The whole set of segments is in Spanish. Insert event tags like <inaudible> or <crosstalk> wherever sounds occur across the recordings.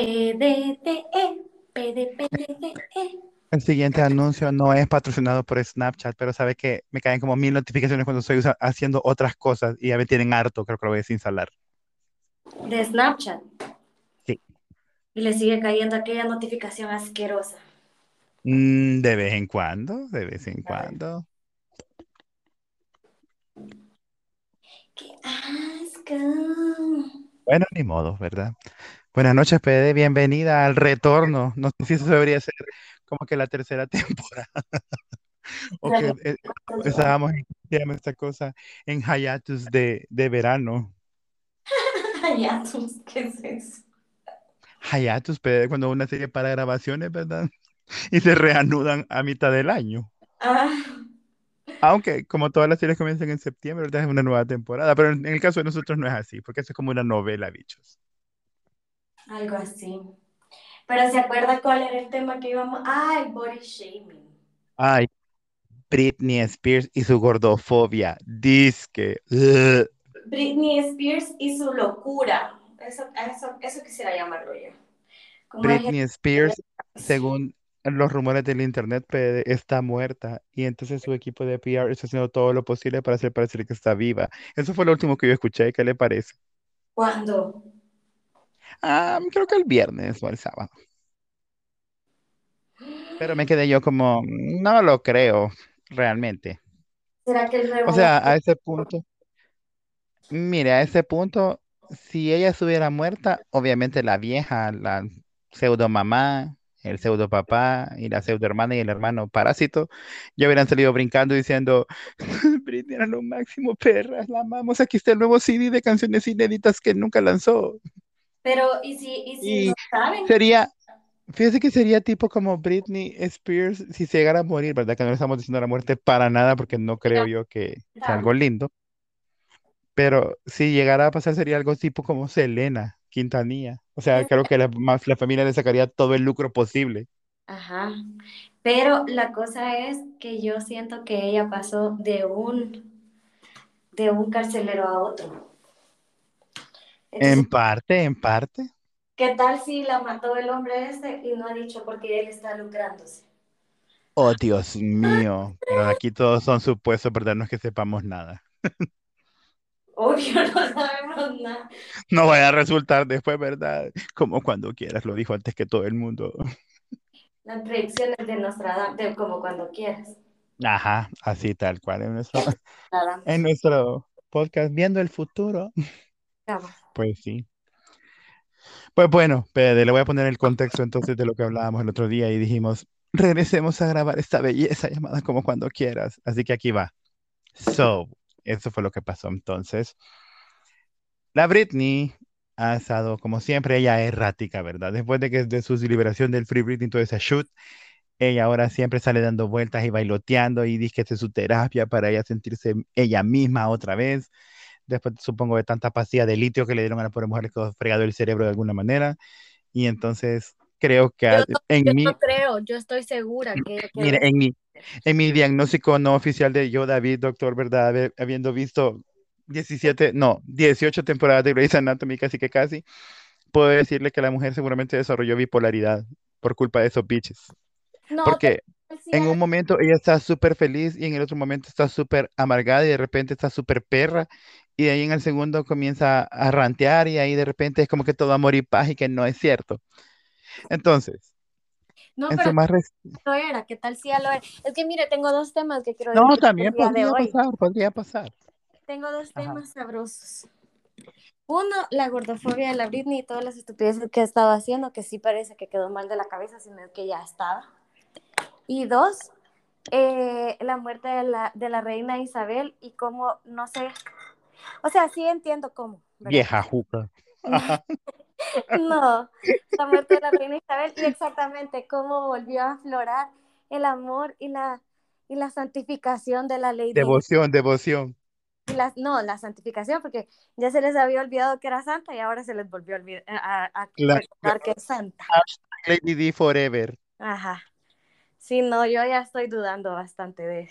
PDDE, PDPDDE. El siguiente anuncio no es patrocinado por Snapchat, pero sabe que me caen como mil notificaciones cuando estoy haciendo otras cosas y ya me tienen harto, creo que lo voy a desinstalar. De Snapchat. Sí. Y le sigue cayendo aquella notificación asquerosa. Mm, de vez en cuando, de vez en cuando. ¡Qué asco! Bueno, ni modo, ¿verdad? Buenas noches, PD, bienvenida al retorno. No sé si eso debería ser como que la tercera <laughs> temporada. O que eh, estábamos en, ¿qué se llama esta cosa? En hiatus de, de verano. <laughs> Hiatus, ¿qué es eso? Hiatus, PD, cuando una serie para grabaciones, ¿verdad? <laughs> Y se reanudan a mitad del año. Ah, Aunque como todas las series comienzan en septiembre, ¿verdad? Es una nueva temporada. Pero en, en el caso de nosotros no es así, porque eso es como una novela, bichos. Algo así. Pero ¿se acuerda cuál era el tema que íbamos? Ah, el body shaming. Ay, Britney Spears y su gordofobia. Disque. ugh. Britney Spears y su locura. Eso, eso, eso quisiera llamarlo yo. Como Britney Spears, según los rumores del internet, está muerta y entonces su equipo de PR está haciendo todo lo posible para hacer parecer que está viva. Eso fue lo último que yo escuché. ¿Qué le parece? ¿Cuándo? Ah, creo que el viernes o el sábado. Pero me quedé yo como, no lo creo, realmente. ¿Será que el O sea, a ese punto, mire, a ese punto, si ella estuviera muerta, obviamente la vieja, la pseudo mamá, el pseudo papá y la pseudo hermana y el hermano parásito, ya hubieran salido brincando diciendo, <laughs> Britney era lo máximo, perras, la amamos, aquí está el nuevo CD de canciones inéditas que nunca lanzó. Pero, ¿y si, y si Y no saben? sería, fíjese que sería tipo como Britney Spears si se llegara a morir, ¿verdad? Que no le estamos diciendo la muerte para nada porque no creo yo que sea algo lindo. Pero si llegara a pasar sería algo tipo como Selena Quintanilla. O sea, creo que la, la familia le sacaría todo el lucro posible. Ajá. Pero la cosa es que yo siento que ella pasó de un, de un carcelero a otro. Entonces, En parte, en parte. ¿qué tal si la mató el hombre este y no ha dicho porque él está lucrándose? Oh, Dios mío. <laughs> Pero aquí todos son supuestos, ¿verdad? No es que sepamos nada. Obvio, <laughs> no sabemos nada. No vaya a resultar después, ¿verdad? Como cuando quieras, lo dijo antes que todo el mundo. Las predicciones de Nostradamus, de como cuando quieras. Ajá, así tal cual. En nuestro, en nuestro podcast, Viendo el futuro. Cabal. Pues sí. Pues bueno, le voy a poner el contexto entonces de lo que hablábamos el otro día y dijimos, regresemos a grabar esta belleza llamada como cuando quieras. Así que aquí va. So, eso fue lo que pasó entonces. La Britney ha estado, como siempre, ella errática, ¿verdad? Después de que de su liberación del Free Britney, todo ese shoot, ella ahora siempre sale dando vueltas y bailoteando y dice que es su terapia para ella sentirse ella misma otra vez. Después, supongo, de tanta pastilla de litio que le dieron a la pobre mujer que fregado el cerebro de alguna manera. Y entonces creo que Yo en yo mí, no creo, yo estoy segura que, que mire, en mi, en mi diagnóstico no oficial de yo, David, doctor, ¿verdad? Habiendo visto 17, no, 18 temporadas de Grey's Anatomy, casi que casi, puedo decirle que la mujer seguramente desarrolló bipolaridad por culpa de esos bitches. no, Porque en un momento ella está súper feliz y en el otro momento está súper amargada y de repente está súper perra y de ahí en el segundo comienza a rantear y ahí de repente es como que todo amor y paz y que no es cierto. Entonces, no, en pero más lo era, ¿qué tal si ya lo era? Es que mire, tengo dos temas que quiero No, también podría hoy. pasar, podría pasar. Tengo dos Ajá. temas sabrosos. Uno, la gordofobia de la Britney y todas las estupideces que ha estado haciendo, que sí parece que quedó mal de la cabeza, sino que ya estaba. Y dos, eh, la muerte de la, de la reina Isabel y cómo, no sé, o sea, sí entiendo cómo. ¿verdad? Vieja juca. <laughs> No, la muerte de la reina Isabel y exactamente cómo volvió a aflorar el amor y la, y la santificación de la Lady Di. Devoción, devoción. La- no, la santificación, porque ya se les había olvidado que era santa y ahora se les volvió a, olvidar, a, a La- recordar que es santa. Lady D forever. Ajá. Sí, no, yo ya estoy dudando bastante de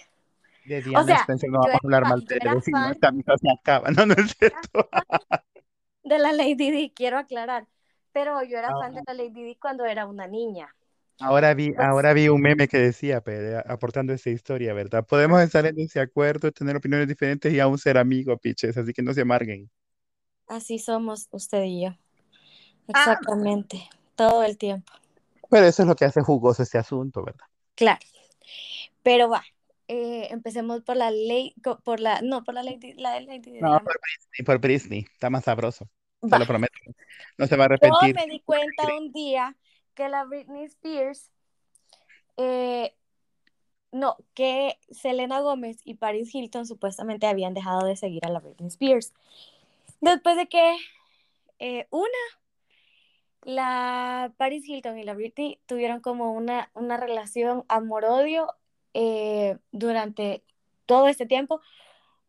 De Diana sea, Spencer no yo vamos a hablar era- mal yo de era ella, si no fan. esta misa se acaba. <laughs> No, no es cierto. de la Lady Di, quiero aclarar. pero yo era fan de Ahora, la Lady Di cuando era una niña. ahora vi, Pues, ahora vi un meme que decía, aportando esa historia, ¿verdad? Podemos estar en desacuerdo, tener opiniones diferentes y aún ser amigos, piches, así que no se amarguen. así somos usted y yo. Ah, Exactamente, todo el tiempo. Pero eso es lo que hace jugoso este asunto, ¿verdad? Claro. Pero va, eh, empecemos por la ley, por la, no, por la ley, la de Lady No, por Britney, por Britney, está más sabroso, se Va. lo prometo. No se va a Yo arrepentir. me di cuenta un día que la Britney Spears, eh, no, que Selena Gómez y Paris Hilton supuestamente habían dejado de seguir a la Britney Spears. Después de que eh, una, la Paris Hilton y la Britney tuvieron como una, una relación amor-odio eh, durante todo este tiempo,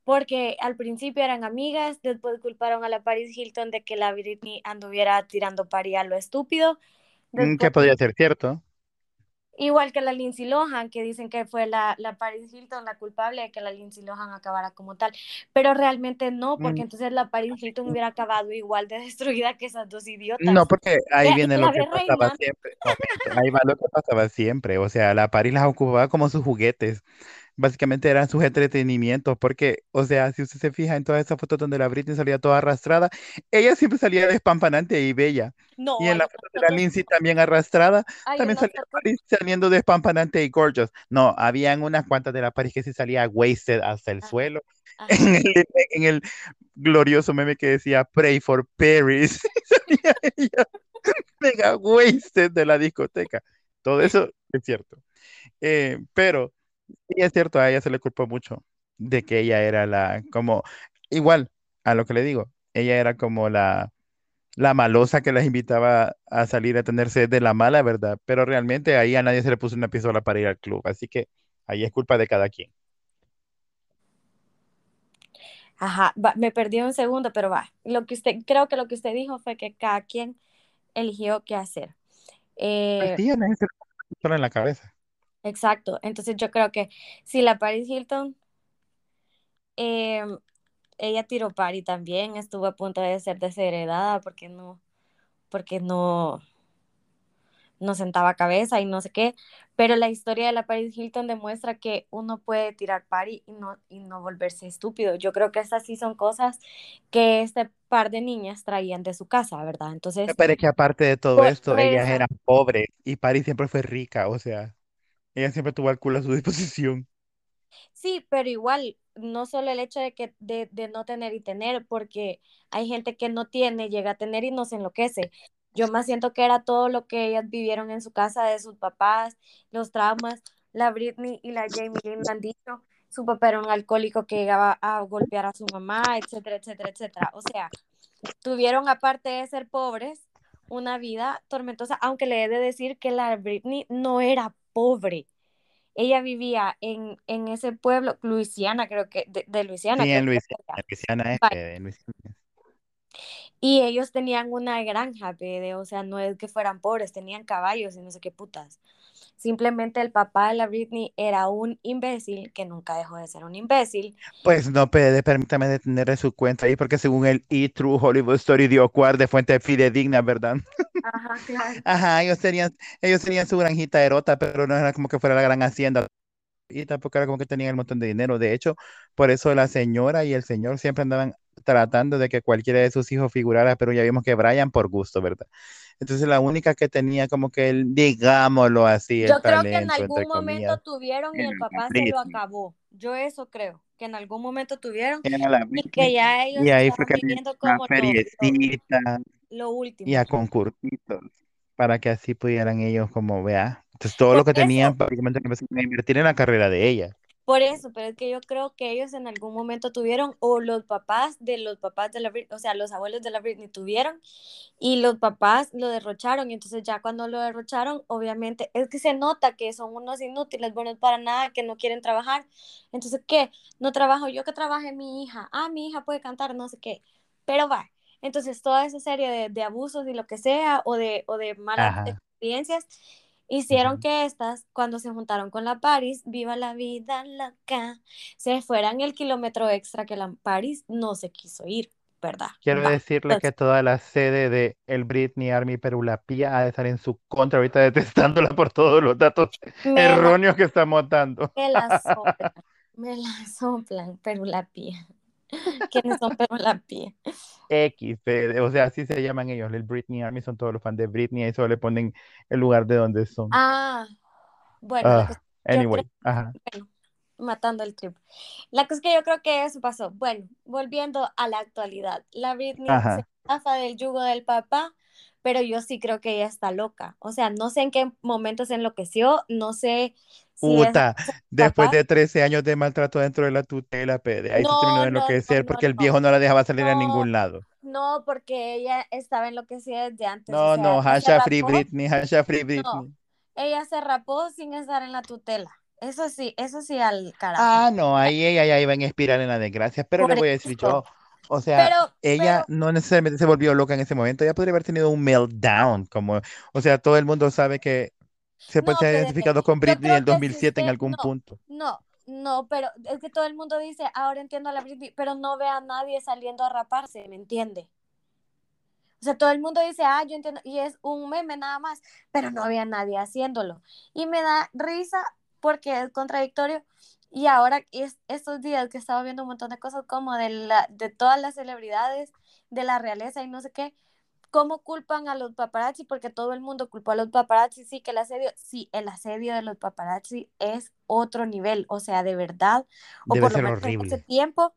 porque al principio eran amigas, después culparon a la Paris Hilton de que la Britney anduviera tirando pari a lo estúpido. Mm, Después, Que podría ser cierto. Igual que la Lindsay Lohan, que dicen que fue la, la Paris Hilton la culpable de que la Lindsay Lohan acabara como tal, pero realmente no, porque Mm, entonces la Paris Hilton hubiera acabado igual de <laughs> destruida que esas dos idiotas. No, porque ahí viene lo que pasaba siempre. Ahí va lo que pasaba siempre. O sea, la Paris las ocupaba como sus juguetes. Básicamente eran sus entretenimientos, porque, o sea, si usted se fija en todas esas fotos donde la Britney salía toda arrastrada, ella siempre salía despampanante y bella. No, Y en la foto de la Lindsay también arrastrada, hay también salía Paris saliendo despampanante y gorgeous. No, habían unas cuantas de la Paris que sí salía wasted hasta el ajá, suelo. <laughs> ajá. En el, en el glorioso meme que decía Pray for Paris, <laughs> salía ella mega wasted de la discoteca. Todo eso es cierto. Eh, pero sí es cierto, a ella se le culpó mucho de que ella era la, como, igual a lo que le digo, ella era como la, la malosa que las invitaba a salir a tenerse de la mala, ¿verdad? Pero realmente ahí a nadie se le puso una pistola para ir al club, así que ahí es culpa de cada quien. Ajá, va, me perdí un segundo, pero va. Lo que usted, creo que lo que usted dijo fue que cada quien eligió qué hacer. Pues Eh, nadie se le puso una pistola en la cabeza. Exacto. Entonces yo creo que si la Paris Hilton, eh, ella tiró pari también, estuvo a punto de ser desheredada porque no, porque no, no sentaba cabeza y no sé qué. Pero la historia de la Paris Hilton demuestra que uno puede tirar pari y no, y no volverse estúpido. Yo creo que estas sí son cosas que este par de niñas traían de su casa, ¿verdad? Entonces, Pero es que aparte de todo esto, ellas eran pobres y Paris siempre fue rica, o sea, ella siempre tuvo el culo a su <laughs> disposición. sí, pero igual, no solo el hecho de que de, no tener y tener, porque hay gente que no tiene, llega a tener y no se enloquece. Yo más siento que era todo lo que ellas vivieron en su casa de sus papás, los traumas. La Britney y la Jamie Lynn han dicho. Su papá era un alcohólico que llegaba a golpear a su mamá, etcétera, etcétera, etcétera. O sea, tuvieron, aparte de ser pobres, una vida tormentosa, aunque le he de decir que la Britney no era pobre. Ella vivía en, en ese pueblo, Luisiana, creo que, de, de Luisiana, Sí, en Luisiana, en Luisiana en Luisiana es. Y ellos tenían una granja, pede, o sea, no es que fueran pobres, tenían caballos y no sé qué putas. Simplemente el papá de la Britney era un imbécil que nunca dejó de ser un imbécil. Pues no, permítame detener su cuenta ahí, porque según el E-True Hollywood Story dio cuar de fuente fidedigna, ¿verdad? Ajá, claro. Ajá, ellos tenían, ellos tenían su granjita Erota, pero no era como que fuera la gran hacienda. Y tampoco era como que tenían el montón de dinero. De hecho, por eso la señora y el señor siempre andaban tratando de que cualquiera de sus hijos figurara, pero ya vimos que Brian por gusto, ¿verdad? Entonces la única que tenía como que el, digámoslo así, el Yo creo que en algún momento comillas, tuvieron y el papá se lo acabó. Yo eso creo, que en algún momento tuvieron y que ya ellos Y ahí fue que viviendo como lo, y a concursitos para que así pudieran ellos como, vea. Entonces todo Por lo que eso, tenían prácticamente empezaron a invertir en la carrera de ella. Por eso, pero es que yo creo que ellos en algún momento tuvieron, o los papás de los papás de la Britney, o sea, los abuelos de la Britney tuvieron, y los papás lo derrocharon, y entonces ya cuando lo derrocharon, obviamente, es que se nota que son unos inútiles, buenos para nada, que no quieren trabajar. Entonces, ¿qué? No trabajo yo que trabaje mi hija. Ah, mi hija puede cantar, no sé qué. Pero va. Entonces, toda esa serie de, de abusos y lo que sea, o de, o de malas Ajá. experiencias, hicieron que estas, cuando se juntaron con la Paris, viva la vida loca, se fueran el kilómetro extra que la Paris no se quiso ir. ¿verdad? Quiero Va. decirle que toda la sede de el Britney Army Perulapía ha de estar en su contra ahorita detestándola por todos los datos me la, erróneos que estamos dando. me la <laughs> soplan, me la soplan, pero la pía. ¿Quiénes son pero la pía? X, eh, o sea, así se llaman ellos. El Britney Army son todos los fans de Britney y solo le ponen el lugar de donde son. Ah, bueno, creo, anyway, ajá, bueno, matando el trip. La cosa es que yo creo que eso pasó. Bueno, volviendo a la actualidad, la Britney se zafa del yugo del papá, pero yo sí creo que ella está loca. O sea, no sé en qué momento se enloqueció, no sé Puta, después papá. de 13 años de maltrato dentro de la tutela, pe, de ahí se terminó No, de no, no, enloquecer no, porque el no, viejo no la dejaba salir a no, ningún lado. no, porque ella estaba enloquecida desde antes. O No, sea, no, hashtag Free rapó, Britney, hashtag Free no, Britney. ella se rapó sin estar en la tutela. Eso sí, eso sí al carajo. Ah, no, ahí ella ya iba en espiral en la desgracia, pero le voy a decir yo, o sea, Pero, ella pero, no necesariamente se volvió loca en ese momento, ella podría haber tenido un meltdown, como, o sea, todo el mundo sabe que se, puede, no, se ha identificado con Britney en el que si 2007 en algún no, punto. no, no, pero es que todo el mundo dice, ahora entiendo a la Britney, pero no ve a nadie saliendo a raparse, ¿me entiende? O sea, todo el mundo dice, ah, yo entiendo, y es un meme nada más, pero no había nadie haciéndolo. Y me da risa porque es contradictorio. Y ahora, es, estos días que estaba viendo un montón de cosas como de, la, de todas las celebridades, de la realeza y no sé qué, ¿cómo culpan a los paparazzi? Porque todo el mundo culpó a los paparazzi, sí, que el asedio, sí, el asedio de los paparazzi es otro nivel, o sea, de verdad, o Debe por lo ser menos en ese tiempo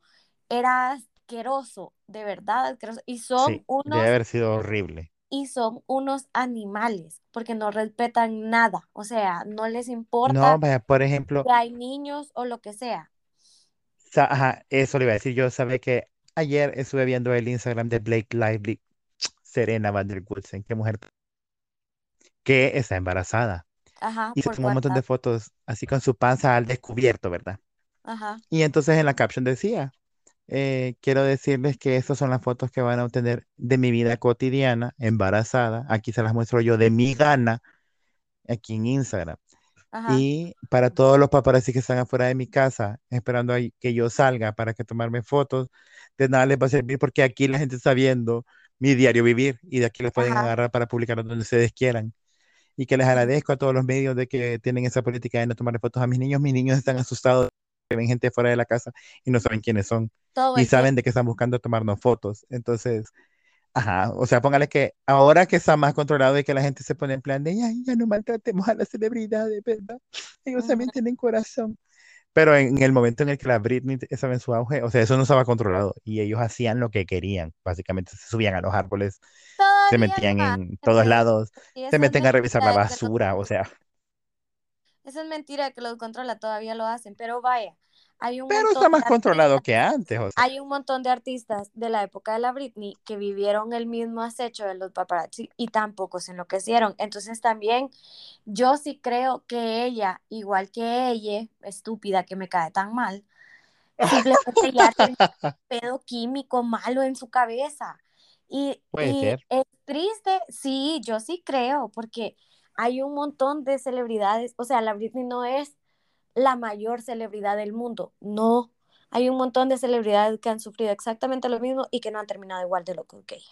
era asqueroso, de verdad asqueroso, y son Sí, debe unos, haber sido horrible. y son unos animales, porque no respetan nada, o sea, no les No, importa vaya, por ejemplo, si hay niños o lo que sea. ajá, eso le iba a decir, yo sabía que ayer estuve viendo el Instagram de Blake Lively, Serena Van der Woodsen, qué mujer que está embarazada. Ajá, Y se tomó un montón de fotos así con su panza al descubierto, ¿verdad? ajá, Y entonces en la caption decía, eh, quiero decirles que estas son las fotos que van a obtener de mi vida cotidiana, embarazada. Aquí se las muestro yo de mi gana, aquí en Instagram. ajá, Y para todos los paparazzi que están afuera de mi casa, esperando que yo salga para que tomarme fotos, de nada les va a servir porque aquí la gente está viendo mi diario vivir y de aquí les pueden ajá, agarrar para publicarlo donde ustedes quieran. Y que les agradezco a todos los medios de que tienen esa política de no tomarle fotos a mis niños. Mis niños están asustados, que ven gente fuera de la casa y no saben quiénes son, todo tiempo. saben de qué están buscando tomarnos fotos. Entonces, Ajá, o sea, póngale que ahora que está más controlado y que la gente se pone en plan de, ya, ya no maltratemos a las celebridades, ¿verdad? Ellos también tienen corazón. Pero en, el momento en el que la Britney estaba en su auge, o sea, eso no estaba controlado y ellos hacían lo que querían. Básicamente se subían a los árboles, se Todavía lo metían en todos lados, se meten a revisar la basura, o sea, eso es mentira que los controla, todavía lo hacen, pero vaya, hay un pero está más controlado que antes, o sea. hay un montón de artistas de la época de la Britney que vivieron el mismo acecho de los paparazzi y tampoco se enloquecieron. Entonces también yo sí creo que ella, igual que ella, estúpida que me cae tan mal, <laughs> simplemente ya tenía un pedo químico malo en su cabeza. Y, Puede y ser. es triste, sí, yo sí creo, porque hay un montón de celebridades, o sea, la Britney no es la mayor celebridad del mundo, no. Hay un montón de celebridades que han sufrido exactamente lo mismo y que no han terminado igual de loco que ella.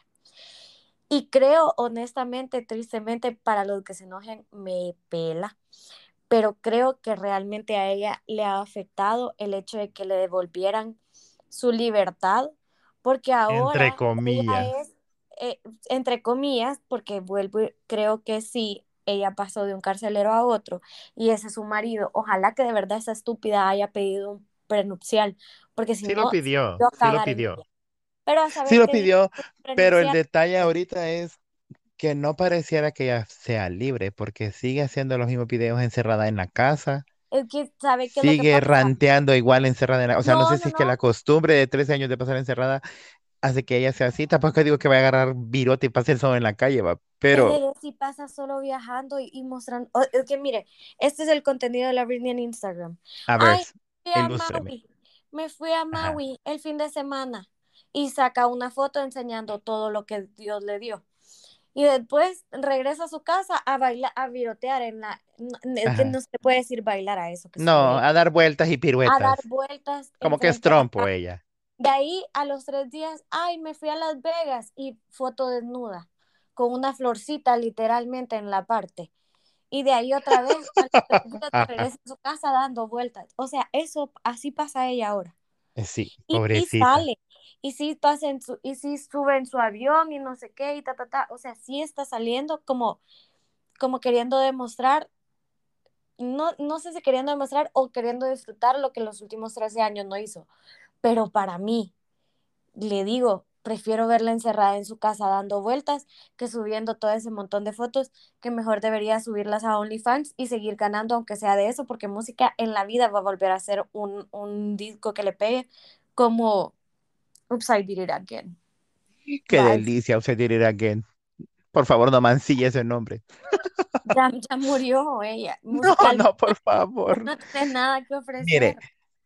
Y creo, honestamente, tristemente, para los que se enojen, me pela, pero creo que realmente a ella le ha afectado el hecho de que le devolvieran su libertad, porque Entre ahora comillas. ella es, eh, entre comillas, porque vuelvo, creo que sí, ella pasó de un carcelero a otro y ese es su marido. Ojalá que de verdad esa estúpida haya pedido un prenupcial, porque si Sí lo no, pidió, yo sí lo cagar en pidió. Pero a Sí saber lo qué dice pidió, pero el detalle ahorita es que no pareciera que ella sea libre, porque sigue haciendo los mismos videos encerrada en la casa, Es que sabe lo que sigue ranteando igual encerrada en la... O sea, no No, sé no, si es que la costumbre de 13 años de pasar encerrada hace que ella sea así. Tampoco digo que vaya a agarrar virote y pase el sol en la calle, va. Pero, Pero si pasa solo viajando y, y mostrando. oh, es que mire, este es el contenido de la Britney en Instagram. a ver, Ay, me fui a. Maui. Me fui a Ajá, Maui el fin de semana. Y saca una foto enseñando todo lo que Dios le dio. Y después regresa a su casa a bailar, a virotear en la. no, Es que ajá. no se puede decir bailar a eso que No, a dar vueltas y A dar piruetas. vueltas Como que es trompo ella. De ahí a los tres días, ay, me fui a Las Vegas y foto desnuda, con una florcita literalmente en la parte. Y de ahí otra vez, <laughs> regresa a su casa dando vueltas. O sea, eso así pasa ella ahora. Eh, sí, Y, y pobrecita. sale. Y sí, pasa en su, y sí sube en su avión y no sé qué, y ta, ta, ta. O sea, sí está saliendo como, como queriendo demostrar, no, no sé si queriendo demostrar o queriendo disfrutar lo que en los últimos 13 años no hizo. Pero para mí, le digo, prefiero verla encerrada en su casa dando vueltas que subiendo todo ese montón de fotos, que mejor debería subirlas a OnlyFans y seguir ganando, aunque sea de eso, porque música en la vida va a volver a ser un, un disco que le pegue como Oops, I Did It Again. Qué delicia, usted did it again. Por favor, no mancille ese nombre. Ya, ya murió ella. <laughs> No, no, por favor. no tiene nada que ofrecer. Mire,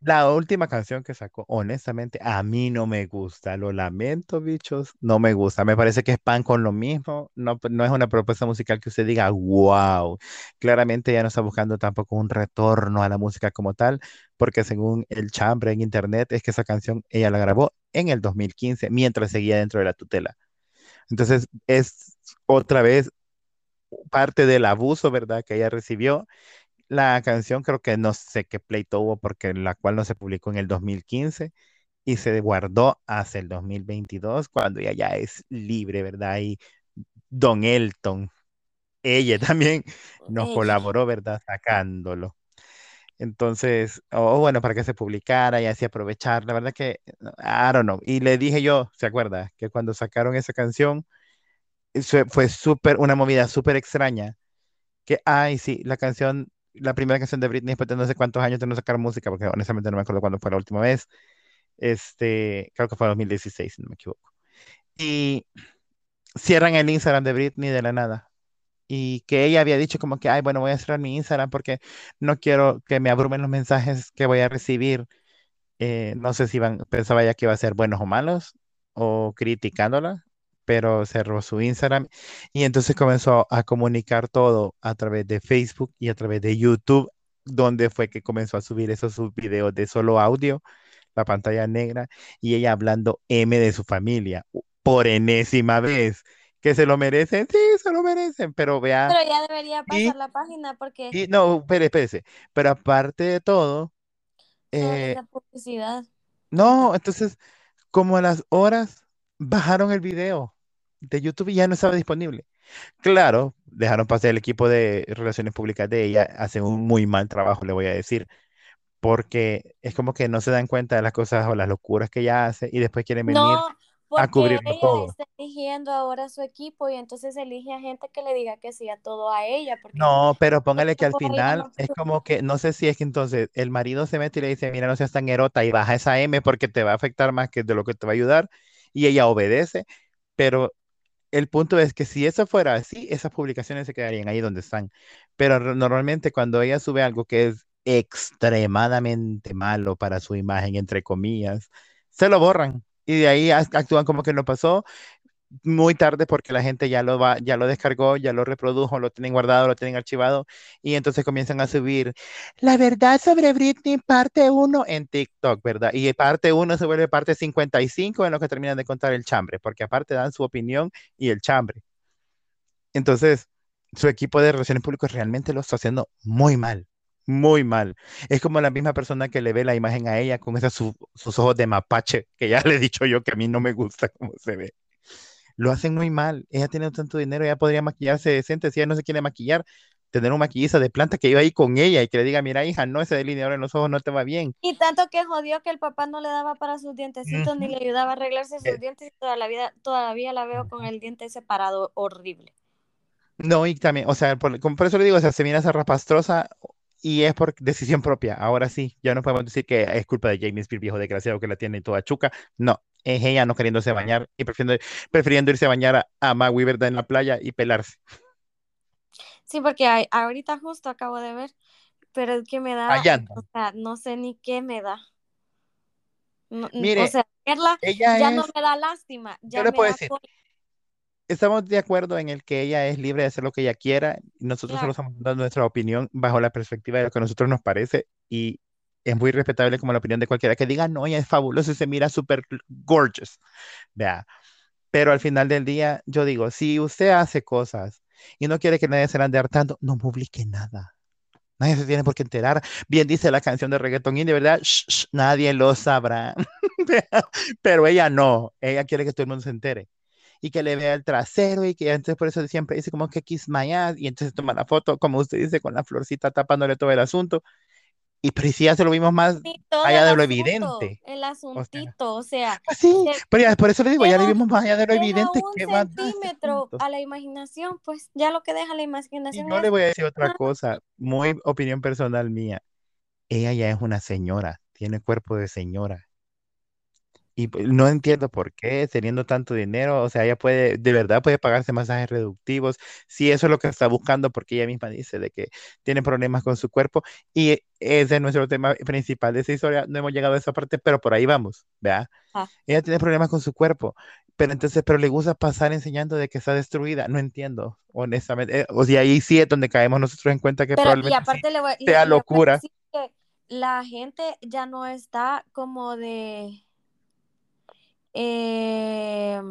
la última canción que sacó, honestamente, a mí no me gusta. Lo lamento, bichos, no me gusta. Me parece que es pan con lo mismo. No, no es una propuesta musical que usted diga, wow. Claramente ya no está buscando tampoco un retorno a la música como tal, porque según el chambre en internet, es que esa canción ella la grabó en el 2015, mientras seguía dentro de la tutela. Entonces, es otra vez parte del abuso, ¿verdad? Que ella recibió. La canción creo que no sé qué pleito hubo porque la cual no se publicó en el 2015 y se guardó hasta el 2022 cuando ya es libre, ¿verdad? Y Don Elton, ella <laughs> también nos Ella. colaboró, ¿verdad? Sacándolo. Entonces, o bueno, para que se publicara y así aprovechar. La verdad que, I don't know. Y le dije yo, ¿se acuerda? Que cuando sacaron esa canción, eso fue súper, una movida súper extraña. Que, ay, sí, la canción, la primera canción de Britney después de no sé cuántos años de no sacar música, porque honestamente no me acuerdo cuándo fue la última vez. Este, creo que fue 2016, si no me equivoco. Y cierran el Instagram de Britney de la nada. Y que ella había dicho como que, ay, bueno, voy a cerrar mi Instagram porque no quiero que me abrumen los mensajes que voy a recibir. Eh, no sé si iban, pensaba ya que iba a ser buenos o malos o criticándola, pero cerró su Instagram y entonces comenzó a comunicar todo a través de Facebook y a través de YouTube, donde fue que comenzó a subir esos sus videos de solo audio, la pantalla negra, y ella hablando M de su familia por enésima vez. Que se lo merecen, sí, se lo merecen, pero vea, Pero ya debería y, pasar la página porque y no, espere, espérese, pero aparte de todo, eh, publicidad. no, entonces, como a las horas bajaron el video de YouTube y ya no estaba disponible. Claro, dejaron pasar el equipo de relaciones públicas de ella, hacen un muy mal trabajo, le voy a decir, porque es como que no se dan cuenta de las cosas o las locuras que ella hace y después quieren venir No, a cubrirlo ella todo. está eligiendo ahora su equipo y entonces elige a gente que le diga que sí a todo a ella, porque No, pero póngale que al final es como que, no sé si es que entonces el marido se mete y le dice, mira, no seas tan erota y baja esa M porque te va a afectar más que de lo que te va a ayudar y ella obedece, pero el punto es que si eso fuera así, esas publicaciones se quedarían ahí donde están. Pero normalmente cuando ella sube algo que es extremadamente malo para su imagen, entre comillas, se lo borran. Y de ahí ac- actúan como que no pasó muy tarde porque la gente ya lo va, ya lo descargó, ya lo reprodujo, lo tienen guardado, lo tienen archivado y entonces comienzan a subir la verdad sobre Britney parte 1 en TikTok, ¿verdad? Y parte 1 se vuelve parte 55 en lo que terminan de contar el chambre, porque aparte dan su opinión y el chambre. Entonces, su equipo de relaciones públicas realmente lo está haciendo muy mal, muy mal. Es como la misma persona que le ve la imagen a ella con esos su- sus ojos de mapache, que ya <laughs> le he dicho yo que a mí no me gusta cómo se ve. Lo hacen muy mal. Ella tiene tanto dinero, ella podría maquillarse decente. Si ella no se quiere maquillar, tener un maquillista de planta que iba ahí con ella y que le diga, mira, hija, no, ese delineador en los ojos no te va bien. Y tanto que jodió que el papá no le daba para sus dientecitos ni le ayudaba a arreglarse sus Eh, dientes y toda la vida, todavía la veo con el diente separado horrible. No, y también, o sea, por, por eso le digo, o sea, se mira zarrapastrosa y es por decisión propia. Ahora sí, ya no podemos decir que es culpa de Jamie Spears, viejo desgraciado que la tiene toda chuca. No, es ella no queriéndose bañar y prefiriendo, prefiriendo irse a bañar a, a Maui, ¿verdad? En la playa y pelarse. Sí, porque a- ahorita justo acabo de ver, pero es que me da, Allá o sea, no sé ni qué me da. No- n- o Mire, sea, verla ya no me da lástima, yo ya le puedo decir, estamos de acuerdo en el que ella es libre de hacer lo que ella quiera. Nosotros solo estamos dando nuestra opinión bajo la perspectiva de lo que a nosotros nos parece y es muy respetable como la opinión de cualquiera que diga, no, ella es fabulosa y se mira súper gorgeous, vea. Pero al final del día, yo digo, si usted hace cosas y no quiere que nadie se la ande hartando, no publique nada. Nadie se tiene por qué enterar. Bien dice la canción de reggaeton de verdad, shh, nadie lo sabrá. <laughs> Pero ella no, ella quiere que todo el mundo se entere y que le vea el trasero y que entonces por eso siempre dice como que kiss my ass y entonces toma la foto, como usted dice, con la florcita tapándole todo el asunto. Y pero si ya se lo vimos más allá de lo asunto, evidente. el O sea, asuntito, o sea, pues sí, se pero ya, por eso le digo, ya le vimos más allá de lo evidente. un ¿Qué más da ese centímetro a la imaginación, pues ya lo que deja la Y imaginación yo es le voy a decir otra <laughs> cosa, muy opinión personal mía. Ella ya es una señora, tiene cuerpo de señora. Y pues, no entiendo por qué, teniendo tanto dinero, o sea, ella puede, de verdad puede pagarse masajes reductivos, si eso es lo que está buscando, porque ella misma dice de que tiene problemas con su cuerpo, y ese es nuestro tema principal de esa historia, no hemos llegado a esa parte, pero por ahí vamos, ¿vea? Ah, Ella tiene problemas con su cuerpo, pero entonces, pero le gusta pasar enseñando de que está destruida, no entiendo, honestamente, eh, o sea, ahí sí es donde caemos nosotros en cuenta que Pero, y probablemente sí aparte le voy, sea locura. la gente ya no está como de, eh,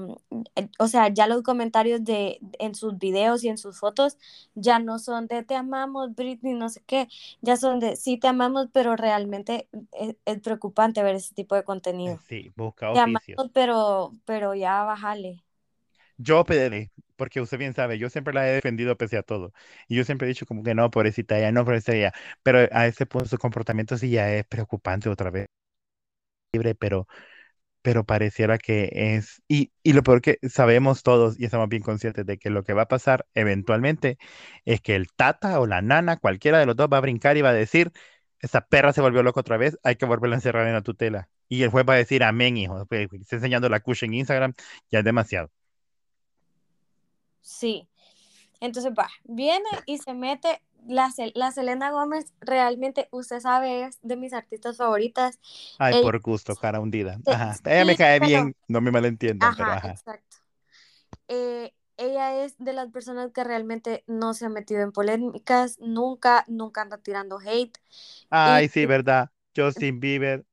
o sea, ya los comentarios de en sus videos y en sus fotos ya no son de te amamos, Britney, no sé qué, ya son de sí te amamos, pero realmente es, es preocupante ver ese tipo de contenido. Sí, busca Te oficio. amamos, pero, pero ya bájale. Yo pediré, porque usted bien sabe, yo siempre la he defendido pese a todo. Y yo siempre he dicho como que no, pobrecita ella, no, pobrecita ella. Pero a ese punto su comportamiento sí ya es preocupante otra vez, libre, pero, pero pareciera que es... Y, y lo peor que sabemos todos y estamos bien conscientes de que lo que va a pasar eventualmente es que el tata o la nana, cualquiera de los dos va a brincar y va a decir, esa perra se volvió loca otra vez, hay que volverla a encerrar en la tutela. Y el juez va a decir, amén, hijo, pues, está enseñando la cucha en Instagram, ya es demasiado. Sí. Entonces va, viene y se mete. La, la Selena Gómez realmente, usted sabe, es de mis artistas favoritas. Ay, por gusto, cara hundida. Ajá. Ella me cae pero, bien, no me malentiendan, pero ajá, exacto. Eh, ella es de las personas que realmente no se ha metido en polémicas, nunca, nunca anda tirando hate. Y Ay, sí, verdad. <laughs> Justin Bieber,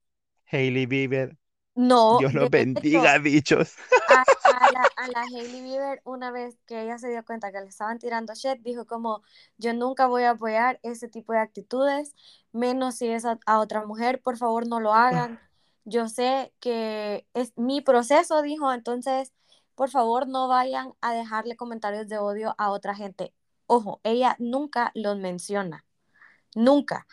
Hailey Bieber, no, Dios los de hecho, bendiga, bichos. <laughs> a, a la, a la Hailey Bieber, una vez que ella se dio cuenta que le estaban tirando shit, dijo como, yo nunca voy a apoyar ese tipo de actitudes, menos si es a, a otra mujer, por favor no lo hagan. <laughs> Yo sé que es mi proceso, dijo, entonces, por favor no vayan a dejarle comentarios de odio a otra gente. Ojo, ella nunca los menciona, nunca.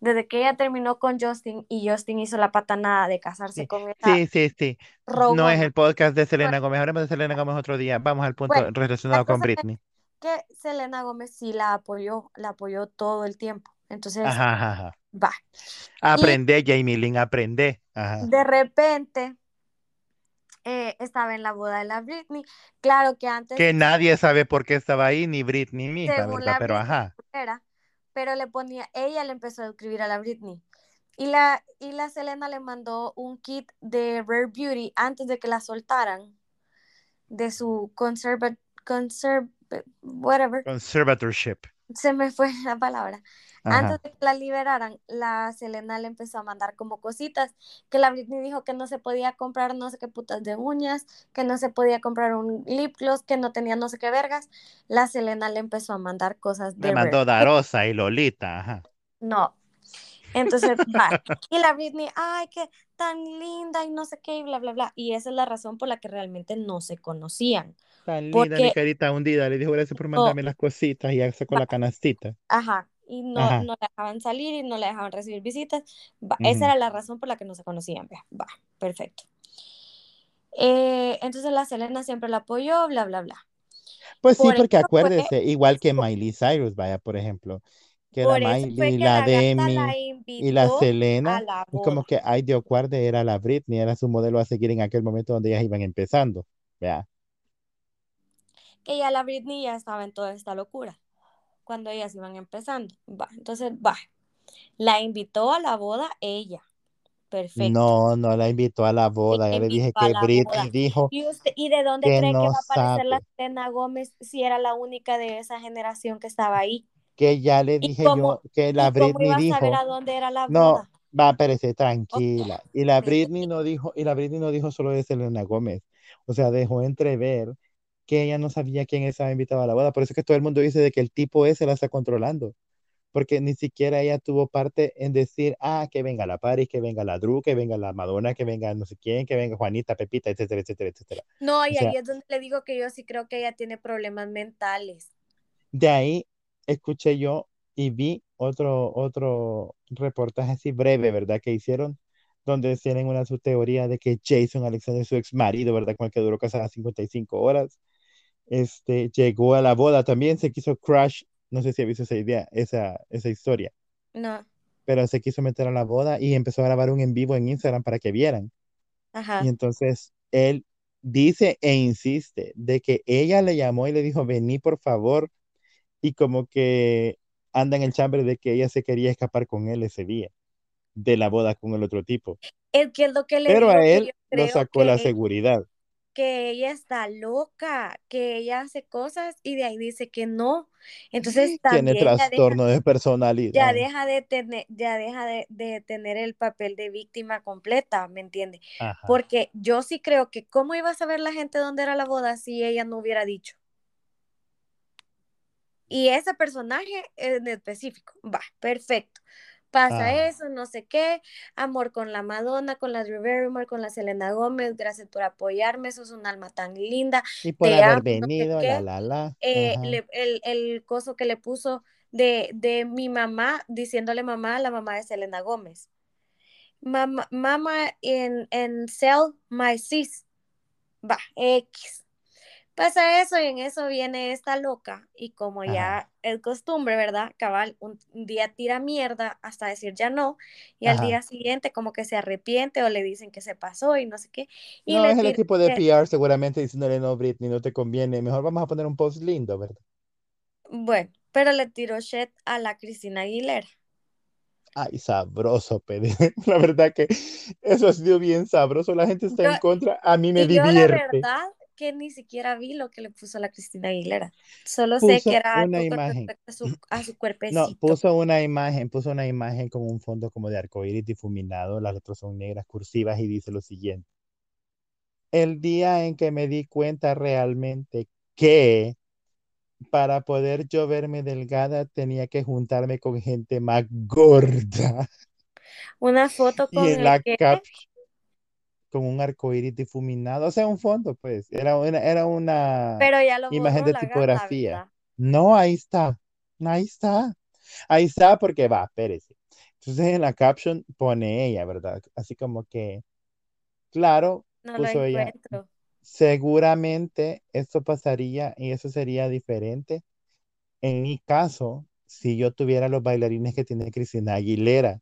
Desde que ella terminó con Justin y Justin hizo la patanada de casarse Sí, con esa sí, sí, sí. No es el podcast de Bueno, Selena Gómez. Hablemos de Selena Gómez otro día. Vamos al punto bueno, la relacionado con Britney. que Selena Gómez sí la apoyó, la apoyó todo el tiempo. Entonces, Ajá, ajá, ajá. va. Y Aprende, Jamie Lynn, aprende. Ajá. de repente eh, estaba en la boda de la Britney. Claro que antes, Que nadie sabe por qué estaba ahí, ni Britney misma, ¿verdad? Pero Britney ajá. era, pero le ponía, ella le empezó a escribir a la Britney. Y la, y la Selena le mandó un kit de Rare Beauty antes de que la soltaran de su conserva, conserv, whatever. Conservatorship. Se me fue <laughs> la palabra. Antes de que la liberaran, la Selena le empezó a mandar como cositas, que la Britney dijo que no se podía comprar no sé qué putas de uñas, que no se podía comprar un lip gloss, que no tenía no sé qué vergas. La Selena le empezó a mandar cosas Le de Rare. mandó Darosa y Lolita, ajá. No. Entonces, va. Y la Britney, ay, qué tan linda y no sé qué, y bla, bla, bla. Y esa es la razón por la que realmente no se conocían. Tan linda, mi Porque, carita hundida. Le dijo gracias por mandarme las cositas y ya sacó la canastita. ajá, y no, Ajá. no la dejaban salir y no la dejaban recibir visitas. Va, esa era la razón por la que no se conocían. Va, perfecto. Eh, entonces la Selena siempre la apoyó, bla, bla, bla. Pues sí, Por porque fue, acuérdese, igual que Miley Cyrus, vaya, por ejemplo, que por fue Miley, que la la Demi y la Selena, la como que ay de acuerdo era la Britney, era su modelo a seguir en aquel momento donde ellas iban empezando. Vea. Que ya la Britney ya estaba en toda esta locura cuando ellas iban empezando. Va, entonces, va. La invitó a la boda ella. Perfecto. No, no la invitó a la boda. Ella Yo le dije a que la Britney dijo ¿Y, usted, ¿Y de dónde que cree que no va a aparecer la sabe, Selena Gómez si era la única de esa generación que estaba ahí? que ya le ¿Y dije cómo, yo que la y cómo Britney iba a saber dijo, a dónde era la no, boda? Va, espérese, Ok, tranquila. Y la Britney no dijo, y la Britney no dijo solo de Selena Gómez. O sea, dejó entrever que ella no sabía quién estaba invitado a la boda. Por eso es que todo el mundo dice de que el tipo ese la está controlando. Porque ni siquiera ella tuvo parte en decir, ah, que venga la Paris, que venga la Drew, que venga la Madonna, que venga no sé quién, que venga Juanita, Pepita, etcétera, etcétera, etcétera. No, O y ahí sea, es donde le digo que yo sí creo que ella tiene problemas mentales. de ahí escuché yo y vi otro, otro reportaje así breve, ¿verdad? Que hicieron, donde tienen una su teoría de que Jason Alexander, su ex marido, ¿verdad? Con el que duró casada 55 horas, este, llegó a la boda también, se quiso crush, no sé si ha visto esa idea, esa, esa historia, No, pero se quiso meter a la boda y empezó a grabar un en vivo en Instagram para que vieran. Y ajá. entonces él dice e insiste de que ella le llamó y le dijo, vení por favor y como que anda en el chambre de que ella se quería escapar con él ese día, de la boda con el otro tipo. Es que es lo que le Pero a él lo sacó la seguridad. Que ella está loca, que ella hace cosas y de ahí dice que no. Entonces Tiene ya deja, trastorno de ya personalidad. deja de tener, ya deja de, de tener el papel de víctima completa, ¿me entiende? Ajá. Porque yo sí creo que cómo iba a saber la gente dónde era la boda si ella no hubiera dicho. Y ese personaje en específico, va, perfecto. Pasa Ajá. eso, no sé qué, amor con la Madonna, con la Drew Barrymore, con la Selena Gómez, gracias por apoyarme, sos un alma tan linda, Y por haber amo, no sé venido, la, la, la. Eh, le- el, el coso que le puso de, de mi mamá, diciéndole mamá a la mamá de Selena Gómez. Mamá, mamá en, en Cell, my sis, va, X. Pasa eso y en eso viene esta loca y como Ajá. ya es costumbre, ¿verdad? Cabal, un, un día tira mierda hasta decir ya no y al Ajá. día siguiente como que se arrepiente o le dicen que se pasó y no sé qué y No, es el equipo de. PR seguramente diciéndole, no, Britney, no te conviene. Mejor vamos a poner un post lindo, ¿verdad? Bueno, pero le tiró shit a la Cristina Aguilera. Ay, sabroso, Pede. <laughs> La verdad que eso ha sido bien sabroso. La gente está Yo, en contra. A mí me y yo la divierte. verdad que ni siquiera vi lo que le puso la Cristina Aguilera. Solo sé que Puso era una imagen. respecto a su, a su No, cuerpecito. puso una imagen, puso una imagen con un fondo como de arcoíris difuminado. Las letras son negras, cursivas y dice lo siguiente. El día en que me di cuenta realmente que para poder yo verme delgada tenía que juntarme con gente más gorda. Una foto Y con en el la que, con un arco iris difuminado, o sea, un fondo, pues, era una, era una pero ya lo imagen de tipografía. No, ahí está, ahí está, ahí está porque va, espérese. Entonces en la caption pone ella, ¿verdad? Así como que, claro, No puso ella, seguramente esto pasaría y eso sería diferente en mi caso si yo tuviera los bailarines que tiene Cristina Aguilera.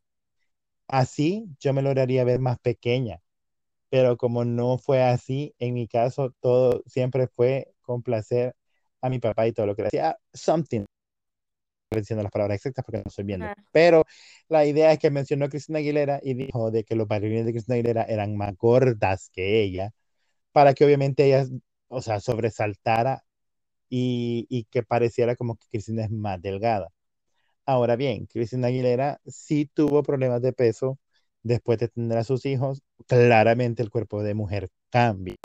Así yo me lograría ver más pequeña pero como no fue así, en mi caso, todo siempre fue complacer a mi papá y todo lo que le hacía. Something, diciendo las palabras exactas porque no estoy viendo. Ajá. Pero la idea es que mencionó a Cristina Aguilera y dijo de que los bailarines de Cristina Aguilera eran más gordas que ella, para que obviamente ella, o sea, sobresaltara y, y que pareciera como que Cristina es más delgada. Ahora bien, Cristina Aguilera sí tuvo problemas de peso después de tener a sus hijos. Claramente el cuerpo de mujer cambia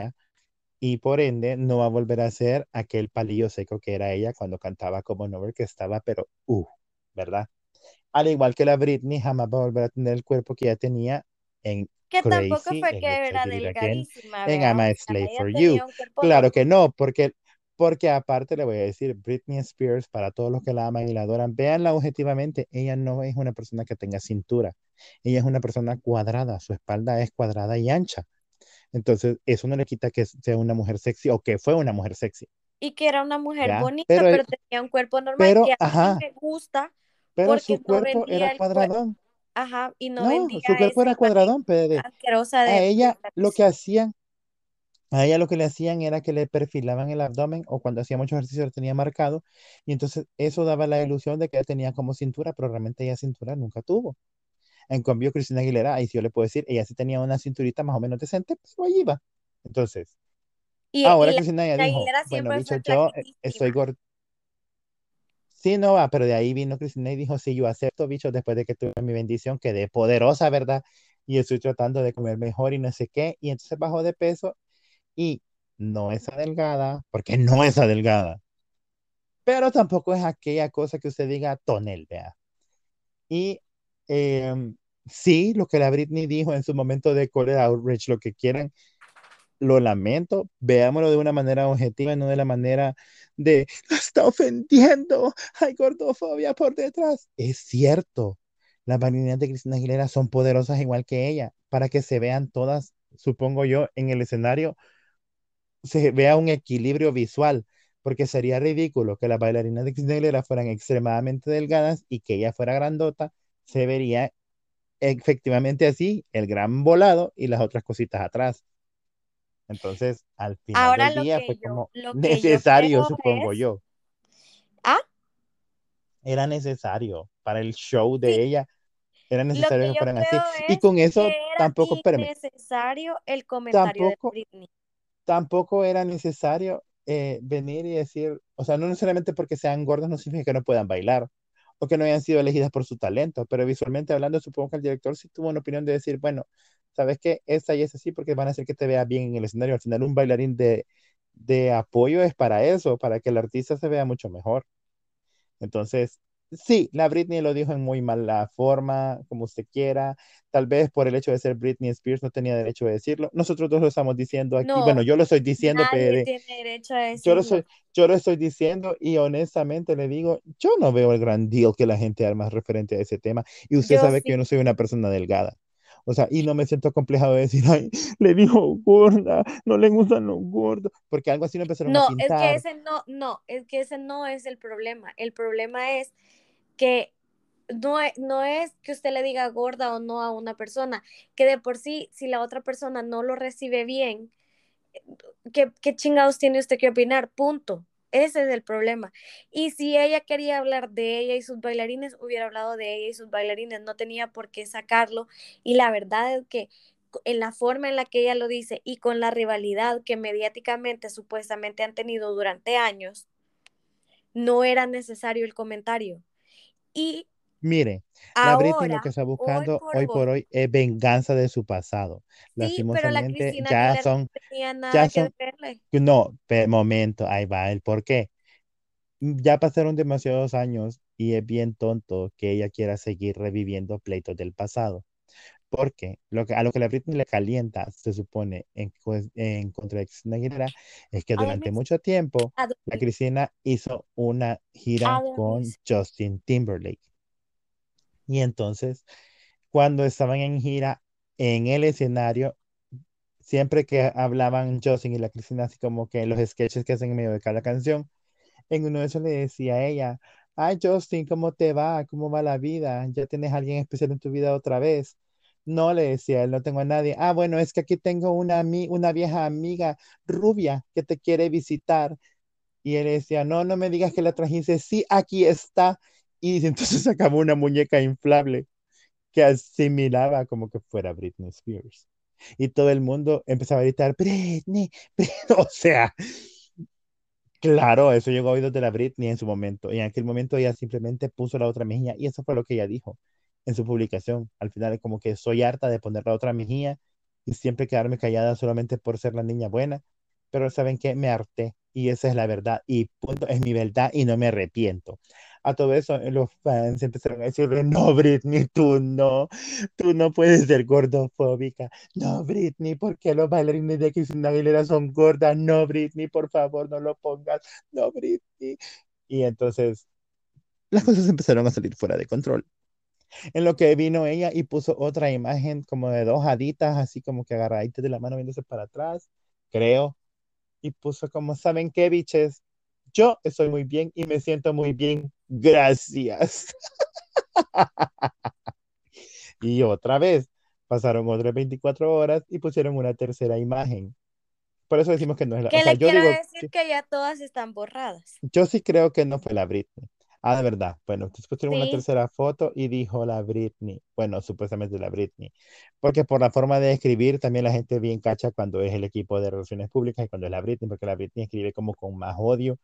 y por ende no va a volver a ser aquel palillo seco que era ella cuando cantaba como Nowhere, que estaba, pero, uh, ¿verdad? Al igual que la Britney, jamás va a volver a tener el cuerpo que ella tenía en Que tampoco Crazy, fue en que era It Again, delgadísima, en. I'm a Slave for You. Claro que no, porque porque aparte le voy a decir, Britney Spears, para todos los que la aman y la adoran, véanla objetivamente, ella no es una persona que tenga cintura, ella es una persona cuadrada, su espalda es cuadrada y ancha. Entonces, eso no le quita que sea una mujer sexy o que fue una mujer sexy, Y que era una mujer ¿ya? bonita, Pero, pero tenía un cuerpo normal que pero, a mí ajá, me gusta pero porque su no cuerpo era el cuerpo, cuadradón. ajá, y no No, vendía su cuerpo era cuadradón, asquerosa A de, ella lo que hacían A ella lo que le hacían era que le perfilaban el abdomen o cuando hacía mucho ejercicio lo tenía marcado y entonces eso daba la ilusión de que ella tenía como cintura, pero realmente ella cintura nunca tuvo. En cambio, Cristina Aguilera, ahí sí yo le puedo decir, ella sí tenía una cinturita más o menos decente, pero ahí iba. Entonces, Y, y ahora la Cristina ya dijo, bueno, bicho, yo eh, estoy gorda. Sí, no va, pero de ahí vino Cristina y dijo, sí, yo acepto, bicho, después de que tuve mi bendición, quedé poderosa, ¿verdad? Y estoy tratando de comer mejor y no sé qué. Y entonces bajó de peso y no es adelgada, porque no es adelgada. Pero tampoco es aquella cosa que usted diga tonel, vea. Y em, sí, lo que la Britney dijo en su momento de Core Outrage, lo que quieran, lo lamento, veámoslo de una manera objetiva, no de la manera de, está ofendiendo, hay gordofobia por detrás. Es cierto, las bailarinas de Cristina Aguilera son poderosas igual que ella, para que se vean todas, supongo yo, en el escenario, se vea un equilibrio visual, porque sería ridículo que las bailarinas de Cristina Aguilera fueran extremadamente delgadas y que ella fuera grandota, se vería efectivamente así el gran volado y las otras cositas atrás. Entonces, al final Ahora del día fue yo, como <laughs> yo necesario, creo supongo es, yo. ah, Era necesario para el show sí, de ella, era necesario que que yo fueran así. Y con eso era tampoco, espérame, innecesario el comentario de tampoco, Britney. tampoco era necesario eh, venir y decir, o sea, no necesariamente porque sean gordas no significa que no puedan bailar o que no hayan sido elegidas por su talento, pero visualmente hablando, supongo que el director sí tuvo una opinión de decir, bueno, ¿sabes qué? Esta y esa sí, porque van a hacer que te veas bien en el escenario. Al final, un bailarín de, de apoyo es para eso, para que el artista se vea mucho mejor. Entonces, sí, la Britney lo dijo en muy mala forma, como usted quiera. Tal vez por el hecho de ser Britney Spears no tenía derecho de decirlo. Nosotros dos lo estamos diciendo aquí. Bueno, No, yo lo estoy diciendo, nadie tiene derecho a Yo lo, decirlo. soy, yo lo estoy diciendo y honestamente le digo, yo no veo el gran deal que la gente arma referente a ese tema. Y usted Yo sabe que yo no soy una persona delgada. O sea, y no me siento complejado de decir, ay, le dijo gorda, no le gustan los gordos, porque algo así lo empezaron a No, es que pintar. ese no, no, es que ese no es el problema. El problema es que no, e- no es que usted le diga gorda o no a una persona, que de por sí, si la otra persona no lo recibe bien, ¿qué, qué chingados tiene usted que opinar? Punto. Ese es el problema. Y si ella quería hablar de ella y sus bailarines, hubiera hablado de ella y sus bailarines, no tenía por qué sacarlo. Y la verdad es que en la forma en la que ella lo dice y con la rivalidad que mediáticamente supuestamente han tenido durante años, no era necesario el comentario. Y Mire, la Britney lo que está hoy buscando por hoy por hoy, es venganza de su pasado. sí, pero la Cristina ya son, tenía ya nada que son, verle. no, momento, ahí va el por qué. Ya pasaron demasiados años y es bien tonto que ella quiera seguir reviviendo pleitos del pasado. Porque lo que, a lo que la Britney le calienta, se supone, en, contra de Cristina Aguilera, es que durante mucho tiempo la Cristina hizo una gira con. Justin Timberlake. Y entonces, cuando estaban en gira en el escenario, siempre que hablaban Justin y la Cristina, así como que los sketches que hacen en medio de cada canción, en uno de esos le decía a ella, ay Justin, ¿cómo te va? ¿Cómo va la vida? ¿Ya tienes a alguien especial en tu vida otra vez? No, le decía él, no tengo a nadie. Ah, bueno, es que aquí tengo una, una vieja amiga rubia que te quiere visitar. Y él decía, no, no me digas que la trajiste. Sí, aquí está. Y <laughs> entonces sacaba una muñeca inflable que asimilaba como que fuera Britney Spears. Y todo el mundo empezaba a gritar, Britney, Britney. <laughs> O sea, Claro, eso llegó a oídos de la Britney en su momento. Y en aquel momento ella simplemente puso la otra mejilla y eso fue lo que ella dijo en su publicación. Al final, como que soy harta de poner la otra mejilla y siempre quedarme callada solamente por ser la niña buena. Pero ¿saben qué? Me harté y esa es la verdad y punto, es mi verdad y no me arrepiento. A todo eso, los fans empezaron a decirle, no, Britney, tú no, tú no puedes ser gordofóbica. No, Britney, ¿por qué los bailarines de Cristina Aguilera son gordas? No, Britney, por favor, no lo pongas. No, Britney. Y entonces las cosas empezaron a salir fuera de control. En lo que vino ella y puso otra imagen como de dos haditas, así como que agarraditas de la mano viéndose para atrás, creo. Y puso como, ¿saben qué, biches? Yo estoy muy bien y me siento muy bien. Gracias. <laughs> Y otra vez, pasaron otras 24 horas y pusieron una tercera imagen. Por eso decimos que no es la, o Que sea, le yo quiero digo, decir que ya todas están borradas. yo sí creo que no fue la Britney. Ah, de verdad. Bueno, después pusieron una tercera foto y dijo la Britney. Bueno, supuestamente la Britney. Porque por la forma de escribir también la gente bien cacha cuando es el equipo de relaciones públicas y cuando es la Britney, porque la Britney escribe como con más odio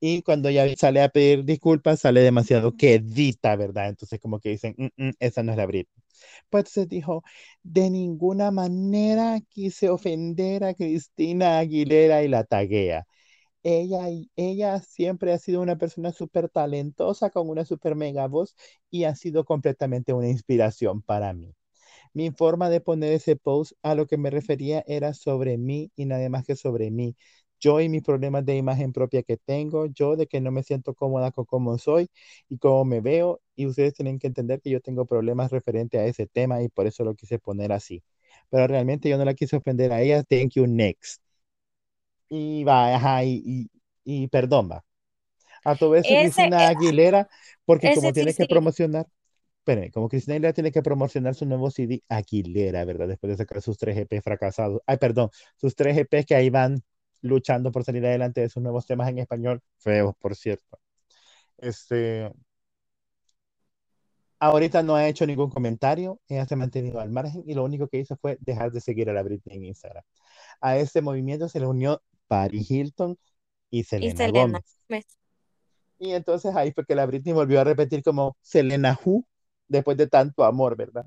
Y cuando ella sale a pedir disculpas, sale demasiado quedita, ¿verdad? Entonces como que dicen, "Mm, mm, esa no es la Britney. Pues se dijo, de ninguna manera quise ofender a Cristina Aguilera y la taguea. Ella, ella siempre ha sido una persona súper talentosa, con una súper mega voz y ha sido completamente una inspiración para mí. Mi forma de poner ese post a lo que me refería era sobre mí y nada más que sobre mí. Yo y mis problemas de imagen propia que tengo, yo de que no me siento cómoda con cómo soy y cómo me veo y ustedes tienen que entender que yo tengo problemas referente a ese tema y por eso lo quise poner así. Pero realmente yo no la quise ofender a ella. Thank you, next. Y va, ajá, y, y, y perdón, va. A eso, Ese, Cristina Aguilera, porque como tiene que promocionar, espérenme, como Cristina Aguilera tiene que promocionar su nuevo CD Aguilera, ¿verdad? Después de sacar sus tres EP fracasados. Ay, perdón, sus tres EP que ahí van luchando por salir adelante de sus nuevos temas en español, feos, por cierto. Este, ahorita no ha hecho ningún comentario, ella se ha mantenido al margen y lo único que hizo fue dejar de seguir a la Britney en Instagram. A este movimiento se le unió Paris Hilton y Y Selena Selena. Gómez. me- Y entonces ahí fue que la Britney volvió a repetir como Selena Who después de tanto amor, ¿verdad?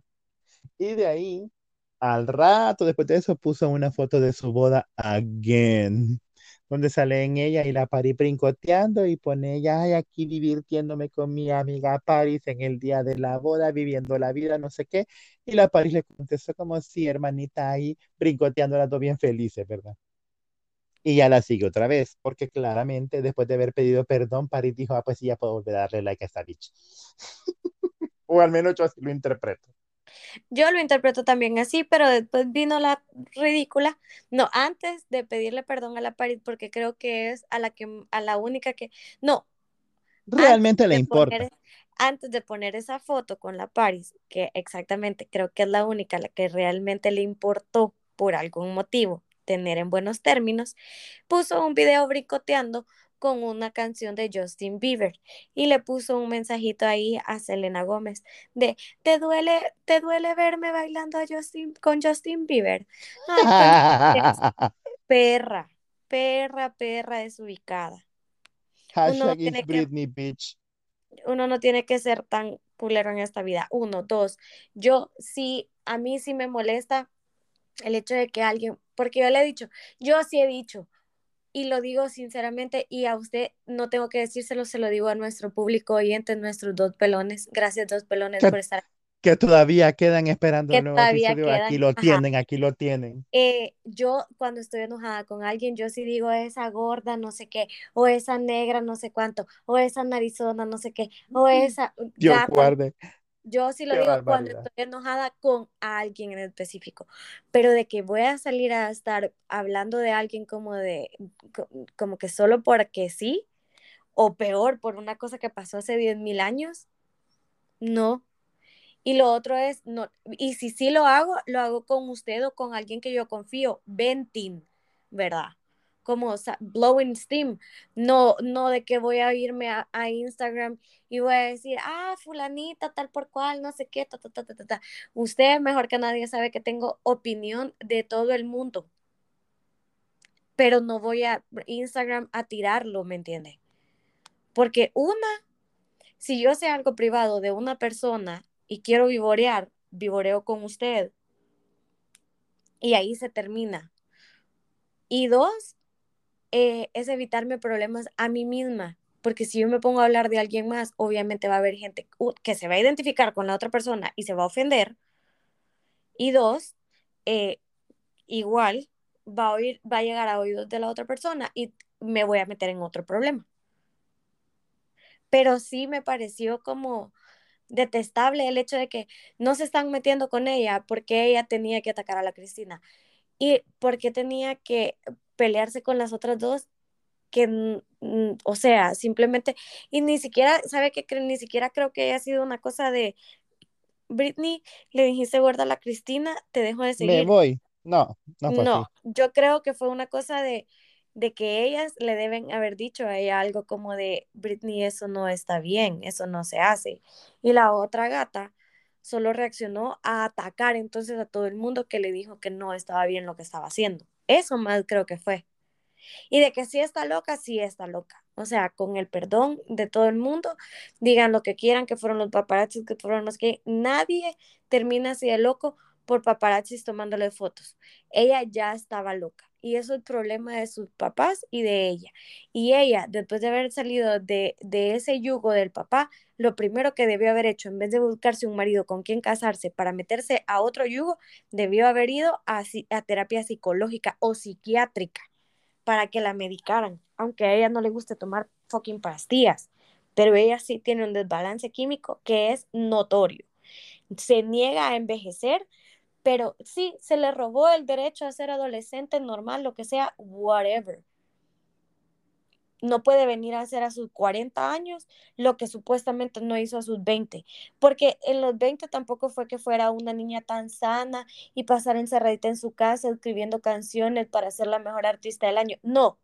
Y de ahí, al rato después de eso, puso una foto de su boda again, donde sale en ella y la Paris brincoteando y pone ella "Ay, aquí divirtiéndome con mi amiga Paris en el día de la boda, viviendo la vida, no sé qué. Y la Paris le contestó como sí, hermanita, ahí brincoteando las dos bien felices, ¿verdad? Y ya la sigue otra vez, porque claramente después de haber pedido perdón, Paris dijo, ah, pues sí, ya puedo volver a darle like a esta bitch. <laughs> o al menos yo así lo interpreto. Yo lo interpreto también así, pero después vino la ridícula. No, antes de pedirle perdón a la Paris, porque creo que es a la que a la única que no, Realmente le importa. poner, antes de poner esa foto con la Paris, que exactamente creo que es la única a la que realmente le importó por algún motivo tener en buenos términos, puso un video bricoteando con una canción de Justin Bieber y le puso un mensajito ahí a Selena Gómez de ¿te duele, te duele verme bailando a Justin, con Justin Bieber? <laughs> Perra, perra, perra desubicada. Uno no tiene que Britney, bitch. uno no tiene que ser tan culero en esta vida. Uno, dos, yo sí, a mí sí me molesta el hecho de que alguien, porque yo le he dicho, yo sí he dicho, y lo digo sinceramente, y a usted no tengo que decírselo, se lo digo a nuestro público oyente, nuestros dos pelones. Gracias, dos pelones, Que, por estar aquí. que todavía quedan esperando Que el nuevo todavía episodio. quedan, Aquí lo ajá. tienen, aquí lo tienen. Eh, yo cuando estoy enojada con alguien, yo sí digo esa gorda, no sé qué, o esa negra, no sé cuánto, o esa narizona, no sé qué, o esa Dios gata, guarde. Yo sí lo Qué digo cuando estoy enojada con alguien en específico, pero de que voy a salir a estar hablando de alguien como de, co- como que solo porque sí, o peor, por una cosa que pasó hace 10 mil años, no. Y lo otro es, no, y si sí lo hago, lo hago con usted o con alguien que yo confío, venting, ¿verdad? Como blowing steam, no, no de que voy a irme a, Instagram y voy a decir, ah, fulanita, tal por cual, no sé qué, ta, ta, ta, ta. Usted mejor que nadie sabe que tengo opinión de todo el mundo, pero no voy a Instagram a tirarlo, ¿me entiende? Porque una, si yo sé algo privado de una persona y quiero vivorear, vivoreo con usted. Y ahí se termina. Y dos, eh, es evitarme problemas a mí misma. Porque si yo me pongo a hablar de alguien más, obviamente va a haber gente que se va a identificar con la otra persona y se va a ofender. Y dos, eh, igual va a, oír, va a llegar a oídos de la otra persona y me voy a meter en otro problema. Pero sí me pareció como detestable el hecho de que no se están metiendo con ella porque ella tenía que atacar a la Cristina y porque tenía que pelearse con las otras dos que, o sea, simplemente, y ni siquiera, ¿sabe qué? Ni siquiera creo que haya sido una cosa de, Britney, le dijiste gorda a la Cristina, te dejo de Me seguir. voy. No, no fue No, así. yo creo que fue una cosa de, de que ellas le deben haber dicho a ella algo como de, Britney, eso no está bien, eso no se hace. Y la otra gata solo reaccionó a atacar entonces a todo el mundo que le dijo que no estaba bien lo que estaba haciendo. Eso más creo que fue. Y de que sí está loca, sí está loca. O sea, con el perdón de todo el mundo, digan lo que quieran, que fueron los paparazzis, que fueron los que nadie termina así de loco por paparazzis tomándole fotos. Ella ya estaba loca y eso es el problema de sus papás y de ella. Y ella, después de haber salido de, de ese yugo del papá, lo primero que debió haber hecho, en vez de buscarse un marido con quien casarse para meterse a otro yugo, debió haber ido a, a terapia psicológica o psiquiátrica para que la medicaran, aunque a ella no le guste tomar fucking pastillas, pero ella sí tiene un desbalance químico que es notorio. Se niega a envejecer, pero sí, se le robó el derecho a ser adolescente, normal, lo que sea, whatever. No puede venir a hacer a sus 40 años lo que supuestamente no hizo a sus 20, porque en los 20 tampoco fue que fuera una niña tan sana y pasar encerradita en su casa escribiendo canciones para ser la mejor artista del año. No,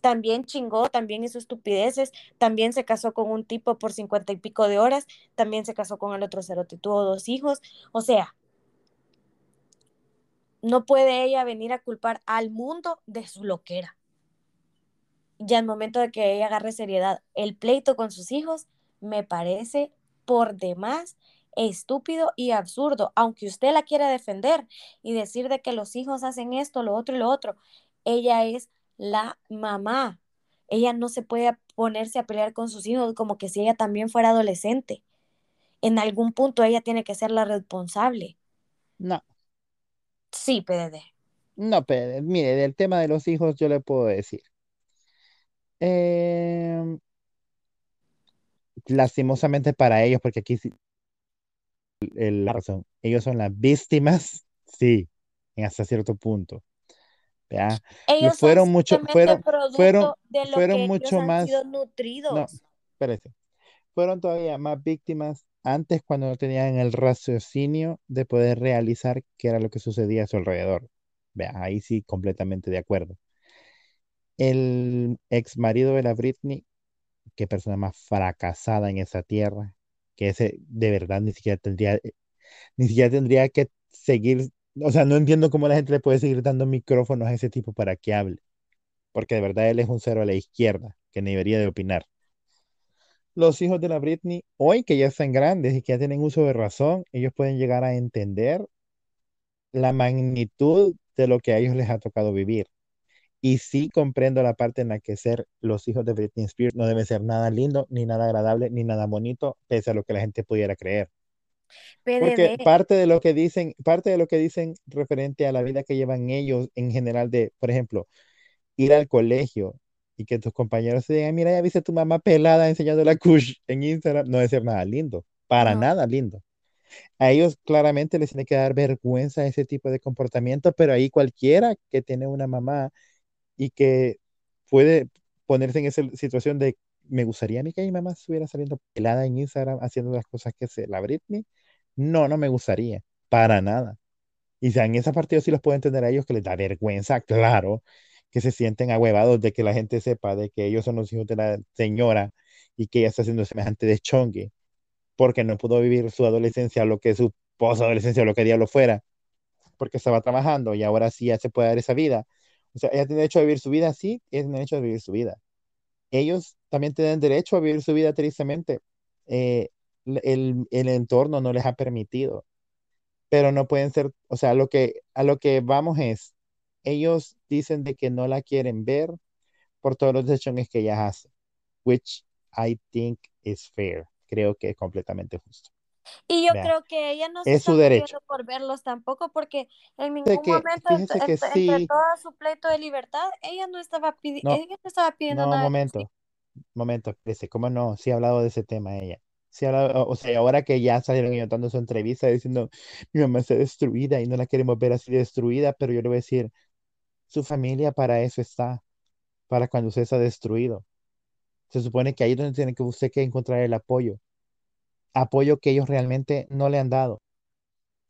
también chingó, también hizo estupideces, también se casó con un tipo por cincuenta y pico de horas, también se casó con el otro cerote, tuvo dos hijos, o sea, no puede ella venir a culpar al mundo de su loquera. Ya el momento de que ella agarre seriedad, el pleito con sus hijos me parece por demás estúpido y absurdo, aunque usted la quiera defender y decir de que los hijos hacen esto, lo otro y lo otro. Ella es la mamá. Ella no se puede ponerse a pelear con sus hijos como que si ella también fuera adolescente. En algún punto ella tiene que ser la responsable. No, Sí, PDD. no, pero mire, del tema de los hijos yo le puedo decir. Em, lastimosamente para ellos, porque aquí sí, el- la razón, ellos son las víctimas, sí, en hasta cierto punto. Lo Ellos fueron mucho, fueron, fueron, producto de lo fueron que ellos mucho han más, sido no, nutridos. espérese, fueron todavía más víctimas antes cuando no tenían el raciocinio de poder realizar qué era lo que sucedía a su alrededor. Vea, ahí sí, completamente de acuerdo. El ex marido de la Britney, qué persona más fracasada en esa tierra, que ese de verdad ni siquiera tendría, ni siquiera tendría que seguir, o sea, no entiendo cómo la gente le puede seguir dando micrófonos a ese tipo para que hable, porque de verdad él es un cero a la izquierda, que ni debería de opinar. Los hijos de la Britney, hoy que ya están grandes y que ya tienen uso de razón, ellos pueden llegar a entender la magnitud de lo que a ellos les ha tocado vivir. Y sí comprendo la parte en la que ser los hijos de Britney Spears no debe ser nada lindo, ni nada agradable, ni nada bonito, pese a lo que la gente pudiera creer. Porque parte de lo que dicen, parte de lo que dicen referente a la vida que llevan ellos en general de, por ejemplo, ir al colegio y que tus compañeros te digan, mira, ya viste a tu mamá pelada enseñando la kush en Instagram, no ser nada lindo, para No. nada lindo. A ellos claramente les tiene que dar vergüenza ese tipo de comportamiento, pero ahí cualquiera que tiene una mamá y que puede ponerse en esa situación de, me gustaría a mí que mi mamá estuviera saliendo pelada en Instagram haciendo las cosas que hace la Britney. No, no me gustaría, para nada. Y en esa parte yo sí los puedo entender a ellos que les da vergüenza, claro, que se sienten ahuevados de que la gente sepa de que ellos son los hijos de la señora y que ella está haciendo semejante de chongue porque no pudo vivir su adolescencia, lo que su posadolescencia, lo que diablo fuera, porque estaba trabajando y ahora sí ya se puede dar esa vida. O sea, ella tiene derecho a vivir su vida, sí, ella tiene derecho a vivir su vida. Ellos también tienen derecho a vivir su vida tristemente. Eh, el, el entorno no les ha permitido, pero no pueden ser, o sea, lo que, a lo que vamos es, ellos dicen de que no la quieren ver por todos los decisiones que ella hace, which I think is fair. Creo que es completamente justo. Y yo Vea, creo que ella no se es está su derecho. por verlos tampoco, porque en ningún que, momento, fíjese ent- que ent- entre sí, todo su pleito de libertad, ella no estaba, pidi- no, ella no estaba pidiendo no, nada de momento, momento, espérese, ¿cómo no? Sí ha hablado de ese tema ella. Sí ha hablado, o sea, ahora que ya salieron ellos dando su entrevista diciendo, mi mamá está destruida y no la queremos ver así destruida, pero yo le voy a decir, su familia para eso está, para cuando usted está destruido. Se supone que ahí es donde tiene que usted que encontrar el apoyo, apoyo que ellos realmente no le han dado.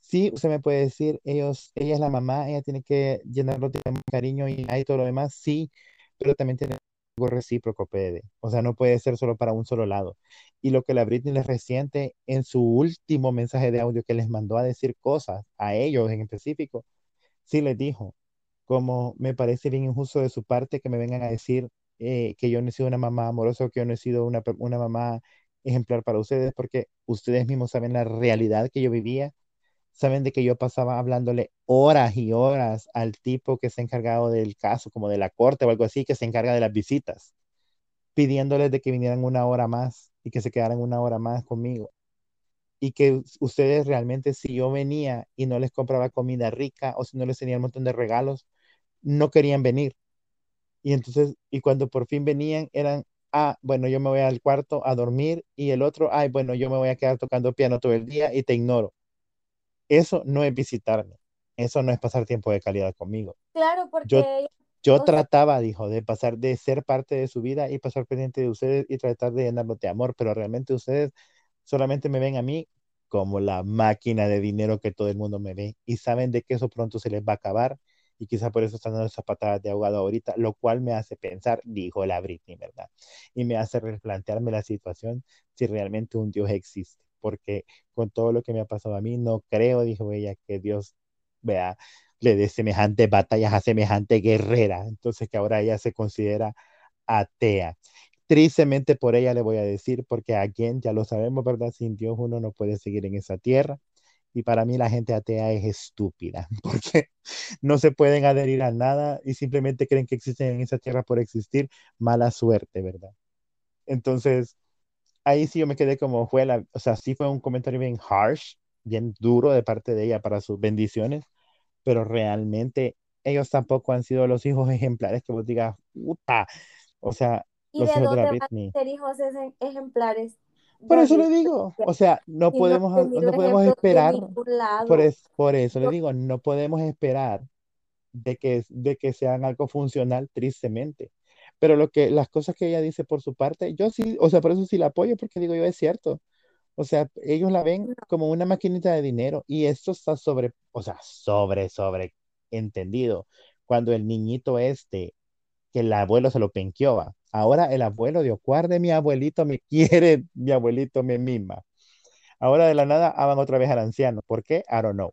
Sí, usted me puede decir, ellos, ella es la mamá, ella tiene que llenarlo de cariño y hay todo lo demás, sí, pero también tiene algo recíproco, PD. O sea, no puede ser solo para un solo lado. Y lo que la Britney les resiente en su último mensaje de audio que les mandó a decir cosas a ellos en específico, sí les dijo, como me parece bien injusto de su parte que me vengan a decir eh, que yo no he sido una mamá amorosa o que yo no he sido una, una mamá ejemplar para ustedes, porque ustedes mismos saben la realidad que yo vivía, saben de que yo pasaba hablándole horas y horas al tipo que se ha encargado del caso, como de la corte o algo así, que se encarga de las visitas, pidiéndoles de que vinieran una hora más y que se quedaran una hora más conmigo. Y que us- ustedes realmente, si yo venía y no les compraba comida rica o si no les tenía un montón de regalos, no querían venir. Y entonces, y cuando por fin venían, eran, ah, bueno, yo me voy al cuarto a dormir y el otro, ay, bueno, yo me voy a quedar tocando piano todo el día y te ignoro. Eso no es visitarme. Eso no es pasar tiempo de calidad conmigo. Claro, Yo, porque, yo o sea, trataba, dijo, de pasar, de ser parte de su vida y pasar pendiente de ustedes y tratar de llenarlos de amor, pero realmente ustedes solamente me ven a mí como la máquina de dinero que todo el mundo me ve y saben de que eso pronto se les va a acabar y quizá por eso están dando esas patadas de ahogado ahorita, lo cual me hace pensar, dijo la Britney, ¿verdad? Y me hace replantearme la situación si realmente un Dios existe, porque con todo lo que me ha pasado a mí, no creo, dijo ella, que Dios vea, le dé semejantes batallas a semejante guerrera, entonces que ahora ella se considera atea. Tristemente por ella le voy a decir, porque a quien ya lo sabemos, ¿verdad? Sin Dios uno no puede seguir en esa tierra. Y para mí la gente atea es estúpida, <laughs> porque no se pueden adherir a nada y simplemente creen que existen en esa tierra por existir. Mala suerte, ¿verdad? Entonces, ahí sí yo me quedé como fue la, o sea, sí fue un comentario bien harsh, bien duro de parte de ella para sus bendiciones, pero realmente ellos tampoco han sido los hijos <laughs> ejemplares que vos digas, puta, o sea, ¿y los de hijos de dónde la van a ser hijos ejemplares? Por eso le digo, o sea, no podemos, no podemos esperar, por, es- por eso le digo, no podemos esperar de que, de que sean algo funcional, tristemente. Pero lo que, las cosas que ella dice por su parte, yo sí, o sea, por eso sí la apoyo, porque digo yo, es cierto. O sea, ellos la ven como una maquinita de dinero y esto está sobre, o sea, sobre, sobre entendido. Cuando el niñito este, que el abuelo se lo penqueó. Ahora el abuelo de guarde mi abuelito me <laughs> quiere, mi abuelito me mima. Ahora de la nada aman otra vez al anciano. ¿Por qué? I don't know.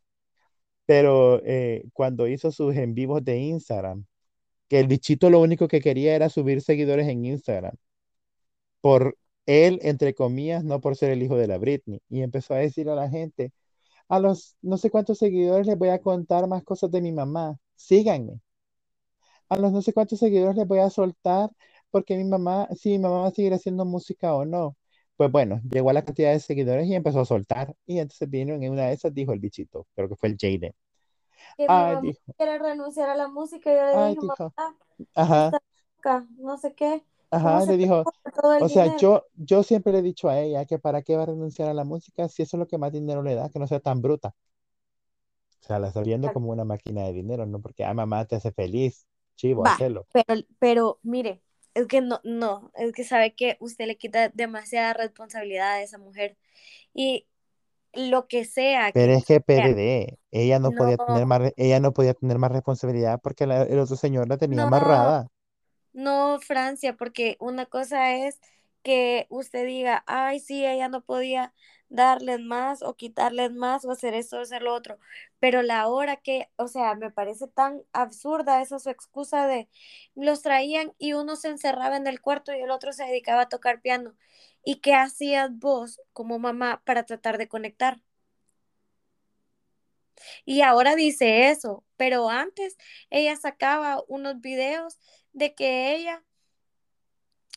Pero eh, cuando hizo sus en vivos de Instagram, que el bichito lo único que quería era subir seguidores en Instagram, por él, entre comillas, no por ser el hijo de la Britney. Y empezó a decir a la gente, a los no sé cuántos seguidores les voy a contar más cosas de mi mamá, síganme. A los no sé cuántos seguidores les voy a soltar porque mi mamá, si mi mamá va a seguir haciendo música o no. Pues bueno, llegó a la cantidad de seguidores y empezó a soltar. Y entonces vino en una de esas, dijo el bichito, creo que fue el Jaden. que mi Ay, mamá quiere renunciar a la música, yo le ay, dije, dijo, mamá, ajá. no sé qué, ¿cómo Ajá, le dijo, o sea, dinero? yo, yo siempre le he dicho a ella que para qué va a renunciar a la música si eso es lo que más dinero le da, que no sea tan bruta. O sea, la está viendo como una máquina de dinero, ¿no? Porque, ah, mamá, te hace feliz, chivo, Va, hacelo. pero, pero mire, es que no, no, es que sabe que usted le quita demasiada responsabilidad a esa mujer y lo que sea Pero que es que PDD, ella no no, podía tener más, ella no podía tener más responsabilidad porque la- el otro señor la tenía no, amarrada. No, Francia, porque una cosa es que usted diga, ay, sí, ella no podía darles más o quitarles más o hacer esto o hacer lo otro, pero la hora que, o sea, me parece tan absurda esa su excusa de los traían y uno se encerraba en el cuarto y el otro se dedicaba a tocar piano. ¿Y qué hacías vos como mamá para tratar de conectar? Y ahora dice eso, pero antes ella sacaba unos videos de que ella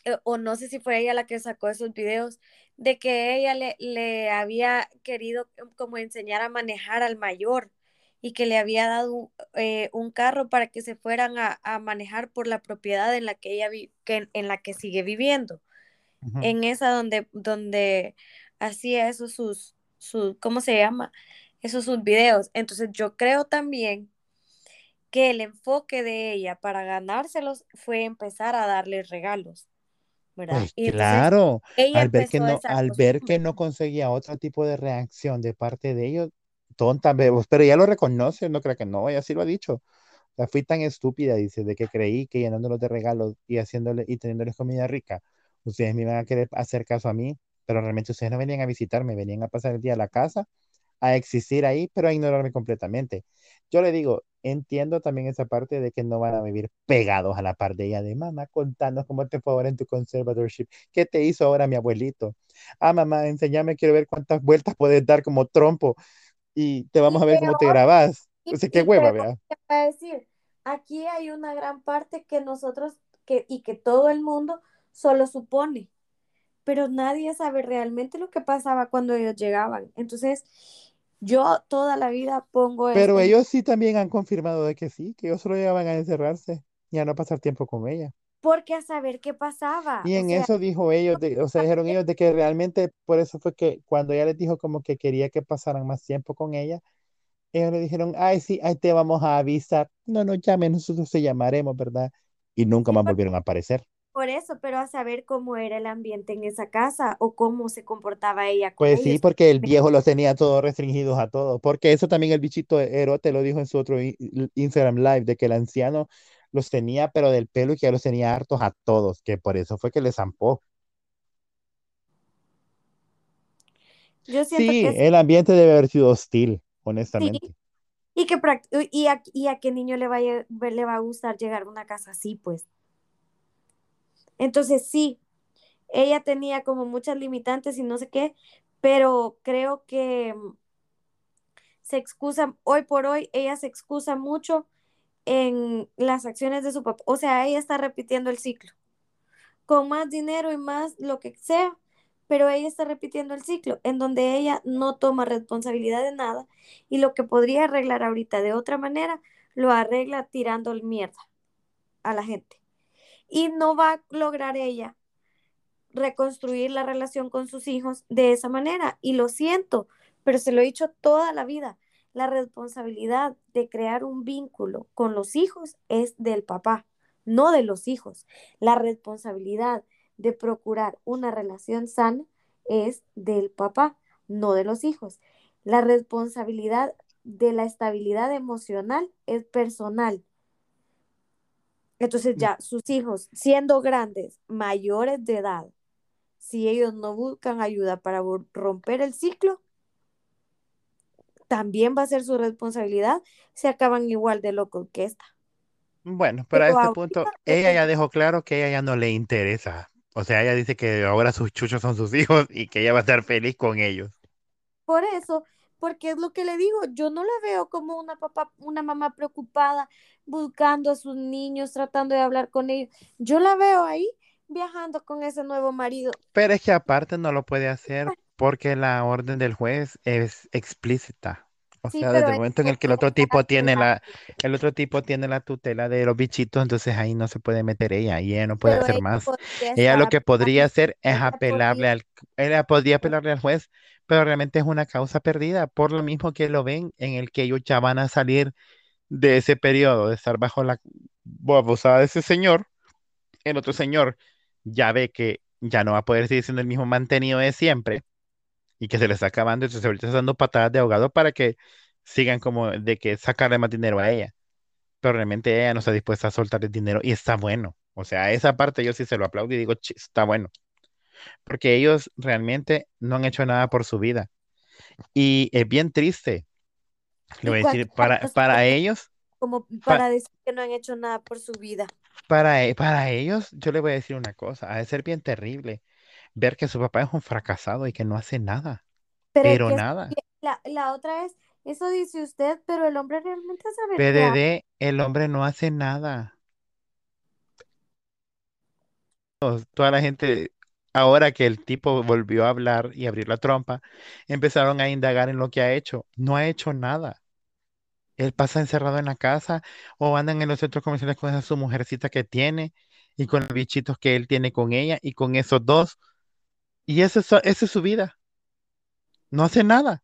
eh, o no sé si fue ella la que sacó esos videos, de que ella le, le había querido como enseñar a manejar al mayor y que le había dado un, eh, un carro para que se fueran a, a manejar por la propiedad en la que ella vi, que, en la que sigue viviendo, en esa donde, donde hacía esos sus, sus, ¿cómo se llama? Esos sus videos. Entonces yo creo también que el enfoque de ella para ganárselos fue empezar a darle regalos. ¿Verdad? Pues Y entonces claro, al ver que no, al ver que no conseguía otro tipo de reacción de parte de ellos, tonta, bebos, pero ella lo reconoce, no creo que no, ella sí lo ha dicho. O sea, fui tan estúpida, dice, de que creí que llenándolos de regalos y haciéndole y teniéndoles comida rica, ustedes me iban a querer hacer caso a mí, pero realmente ustedes no venían a visitarme, venían a pasar el día a la casa, a existir ahí, pero a ignorarme completamente. Yo le digo, entiendo también esa parte de que no van a vivir pegados a la par de ella de mamá, contanos cómo te fue ahora en tu conservatorship, qué te hizo ahora mi abuelito. Ah, mamá, enséñame, quiero ver cuántas vueltas puedes dar como trompo y te vamos Y a ver cómo te peor, grabás. O sea, qué hueva, peor, vea. ¿qué va a decir? Aquí hay una gran parte que nosotros que, y que todo el mundo solo supone, pero nadie sabe realmente lo que pasaba cuando ellos llegaban. Entonces, yo toda la vida pongo Pero este, ellos sí también han confirmado de que sí, que ellos solo llegaban a encerrarse y a no pasar tiempo con ella. porque a saber qué pasaba. Y O en sea, eso dijo ellos, de- o sea, dijeron ellos de que realmente por eso fue que cuando ella les dijo como que quería que pasaran más tiempo con ella, ellos le dijeron, ay, sí, ahí te vamos a avisar. No nos llamen, nosotros te llamaremos, ¿verdad? Y nunca más volvieron a aparecer. Por eso, pero a saber cómo era el ambiente en esa casa o cómo se comportaba ella con Pues sí, porque el viejo los tenía todos restringidos a todos. Porque eso también el bichito Erote lo dijo en su otro Instagram Live, de que el anciano los tenía, pero del pelo y que ya los tenía hartos a todos, que por eso fue que les zampó. Yo siento Sí, que el ambiente debe haber sido hostil, sí, honestamente. y que y a, y a qué niño le va, a, lle- le va a gustar llegar a una casa así, pues. Entonces sí, ella tenía como muchas limitantes y no sé qué, pero creo que mm, se excusa, hoy por hoy, ella se excusa mucho en las acciones de su papá. O sea, ella está repitiendo el ciclo, con más dinero y más lo que sea, pero ella está repitiendo el ciclo, en donde ella no toma responsabilidad de nada y lo que podría arreglar ahorita de otra manera, lo arregla tirando mierda a la gente. Y no va a lograr ella reconstruir la relación con sus hijos de esa manera. Y lo siento, pero se lo he dicho toda la vida. La responsabilidad de crear un vínculo con los hijos es del papá, no de los hijos. La responsabilidad de procurar una relación sana es del papá, no de los hijos. La responsabilidad de la estabilidad emocional es personal. Entonces ya sus hijos, siendo grandes, mayores de edad, si ellos no buscan ayuda para romper el ciclo, también va a ser su responsabilidad, se acaban igual de locos que esta. Bueno, pero a Pero este ahorita punto, ella el- ya dejó claro que a ella ya no le interesa. O sea, ella dice que ahora sus chuchos son sus <laughs> hijos y que ella va a estar feliz con ellos. por eso, porque es lo que le digo, yo no la veo como una papá, una mamá preocupada buscando a sus niños, tratando de hablar con ellos. Yo la veo ahí viajando con ese nuevo marido. Pero es que aparte no lo puede hacer porque la orden del juez es explícita. O Sí, sea, desde el momento en el que el otro tipo tiene la, el otro tipo tiene la tutela de los bichitos, entonces ahí no se puede meter ella y ella no puede hacer más. Ella lo que podría hacer es apelarle al, ella podría apelarle al juez, pero realmente es una causa perdida, por lo mismo que lo ven en el que ellos ya van a salir de ese periodo de estar bajo la abusada de ese señor, el otro señor ya ve que ya no va a poder seguir siendo el mismo mantenido de siempre y que se le está acabando, entonces ahorita está dando patadas de ahogado para que sigan como de que sacarle más dinero a ella, pero realmente ella no está dispuesta a soltar el dinero y está bueno. O sea, esa parte yo sí se lo aplaudo y digo, "Ch, está bueno, porque ellos realmente no han hecho nada por su vida. Y es bien triste, le ¿Y voy a decir, para, para ellos, como pa- para decir que no han hecho nada por su vida? para, e- para ellos, yo le voy a decir una cosa, ha de ser bien terrible ver que su papá es un fracasado y que no hace nada, Pero es- nada. la, la otra es, eso dice usted, pero el hombre realmente hace. PDD, el hombre no hace nada. Toda la gente, ahora que el tipo volvió a hablar y abrir la trompa, empezaron a indagar en lo que ha hecho. No ha hecho nada. Él pasa encerrado en la casa o andan en los centros comerciales con esa su mujercita que tiene y con los bichitos que él tiene con ella y con esos dos. Y eso es, esa es su vida. No hace nada.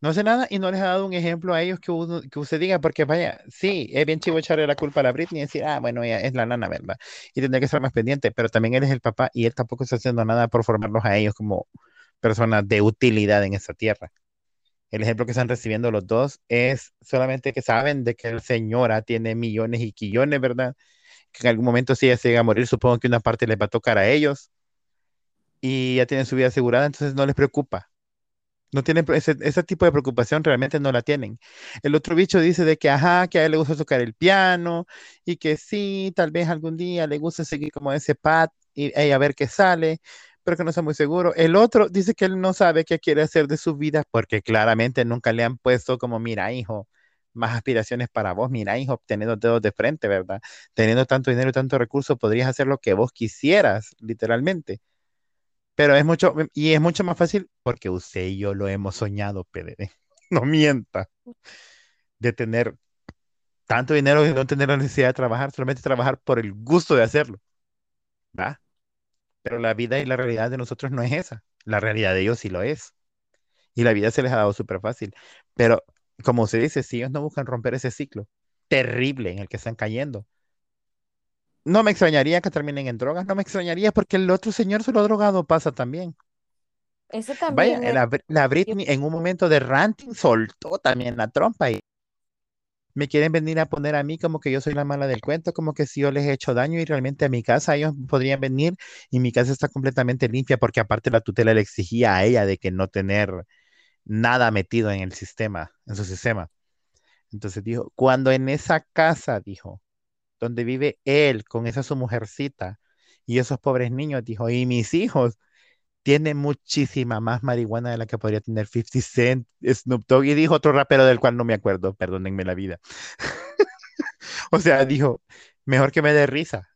No hace nada y no les ha dado un ejemplo a ellos que, usted diga, porque vaya, sí, es bien chivo echarle la culpa a la Britney y decir, ah, bueno, ella es la nana, ¿verdad? Y tendría que estar más pendiente, pero también él es el papá y él tampoco está haciendo nada por formarlos a ellos como personas de utilidad en esta tierra. El ejemplo que están recibiendo los dos es solamente que saben de que la señora tiene millones y quillones, ¿verdad? Que en algún momento si ella se llega a morir, supongo que una parte les va a tocar a ellos y ya tienen su vida asegurada, entonces no les preocupa. No tienen ese, ese tipo de preocupación, realmente no la tienen. El otro bicho dice de que, ajá, que a él le gusta tocar el piano y que sí, tal vez algún día le gusta seguir como ese pad y, y a ver qué sale, pero que no está muy seguro. El otro dice que él no sabe qué quiere hacer de su vida porque claramente nunca le han puesto como, mira, hijo, más aspiraciones para vos, mira, hijo, teniendo dedos de frente, ¿verdad? Teniendo tanto dinero y tanto recurso, podrías hacer lo que vos quisieras, literalmente. Pero es mucho, y es mucho más fácil porque usted y yo lo hemos soñado, PDD. <laughs> No mienta, de tener tanto dinero y no tener la necesidad de trabajar, solamente trabajar por el gusto de hacerlo, ¿va? Pero la vida y la realidad de nosotros no es esa. La realidad de ellos sí lo es. Y la vida se les ha dado súper fácil. Pero, como usted dice, si ellos no buscan romper ese ciclo terrible en el que están cayendo, no me extrañaría que terminen en drogas, no me extrañaría porque el otro señor solo drogado pasa también. Eso Vaya, también es... la, la Britney en un momento de ranting soltó también la trompa y me quieren venir a poner a mí como que yo soy la mala del cuento, como que si yo les he hecho daño y realmente a mi casa ellos podrían venir y mi casa está completamente limpia porque aparte la tutela le exigía a ella de que no tener nada metido en el sistema, en su sistema. Entonces dijo, cuando en esa casa, dijo, donde vive él con esa su mujercita y esos pobres niños, dijo, y mis hijos tiene muchísima más marihuana de la que podría tener 50 Cent, Snoop Dogg, y dijo otro rapero del cual no me acuerdo, perdónenme la vida. <laughs> O sea, dijo, mejor que me dé risa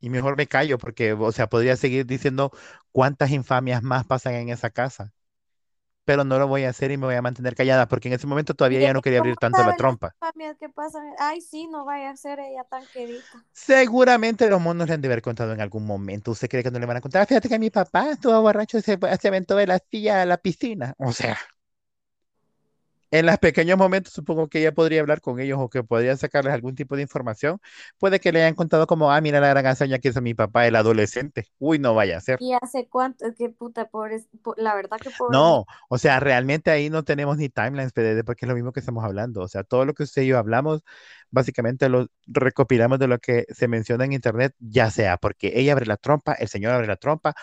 y mejor me callo, porque, o sea, podría seguir diciendo cuántas infamias más pasan en esa casa, pero no lo voy a hacer y me voy a mantener callada, porque en ese momento todavía ¿Y ya no quería abrir tanto la trompa. que pasan? Ay, sí, no vaya a ser ella tan querida. Seguramente los monos le han de haber contado en algún momento. ¿Usted cree que no le van a contar? "Ah, Fíjate que mi papá estuvo borracho y se, se aventó de la silla a la piscina. O sea, En los pequeños momentos supongo que ella podría hablar con ellos o que podría sacarles algún tipo de información. Puede que le hayan contado como, ah, mira la gran hazaña que hizo mi papá, el adolescente. Uy, no vaya a ser. ¿Y hace cuánto? Qué puta, pobre, po- la verdad que pobre. No, o sea, realmente ahí no tenemos ni timelines, PDD, porque es lo mismo que estamos hablando. O sea, todo lo que usted y yo hablamos, básicamente lo recopilamos de lo que se menciona en internet, ya sea porque ella abre la trompa, el señor abre la trompa,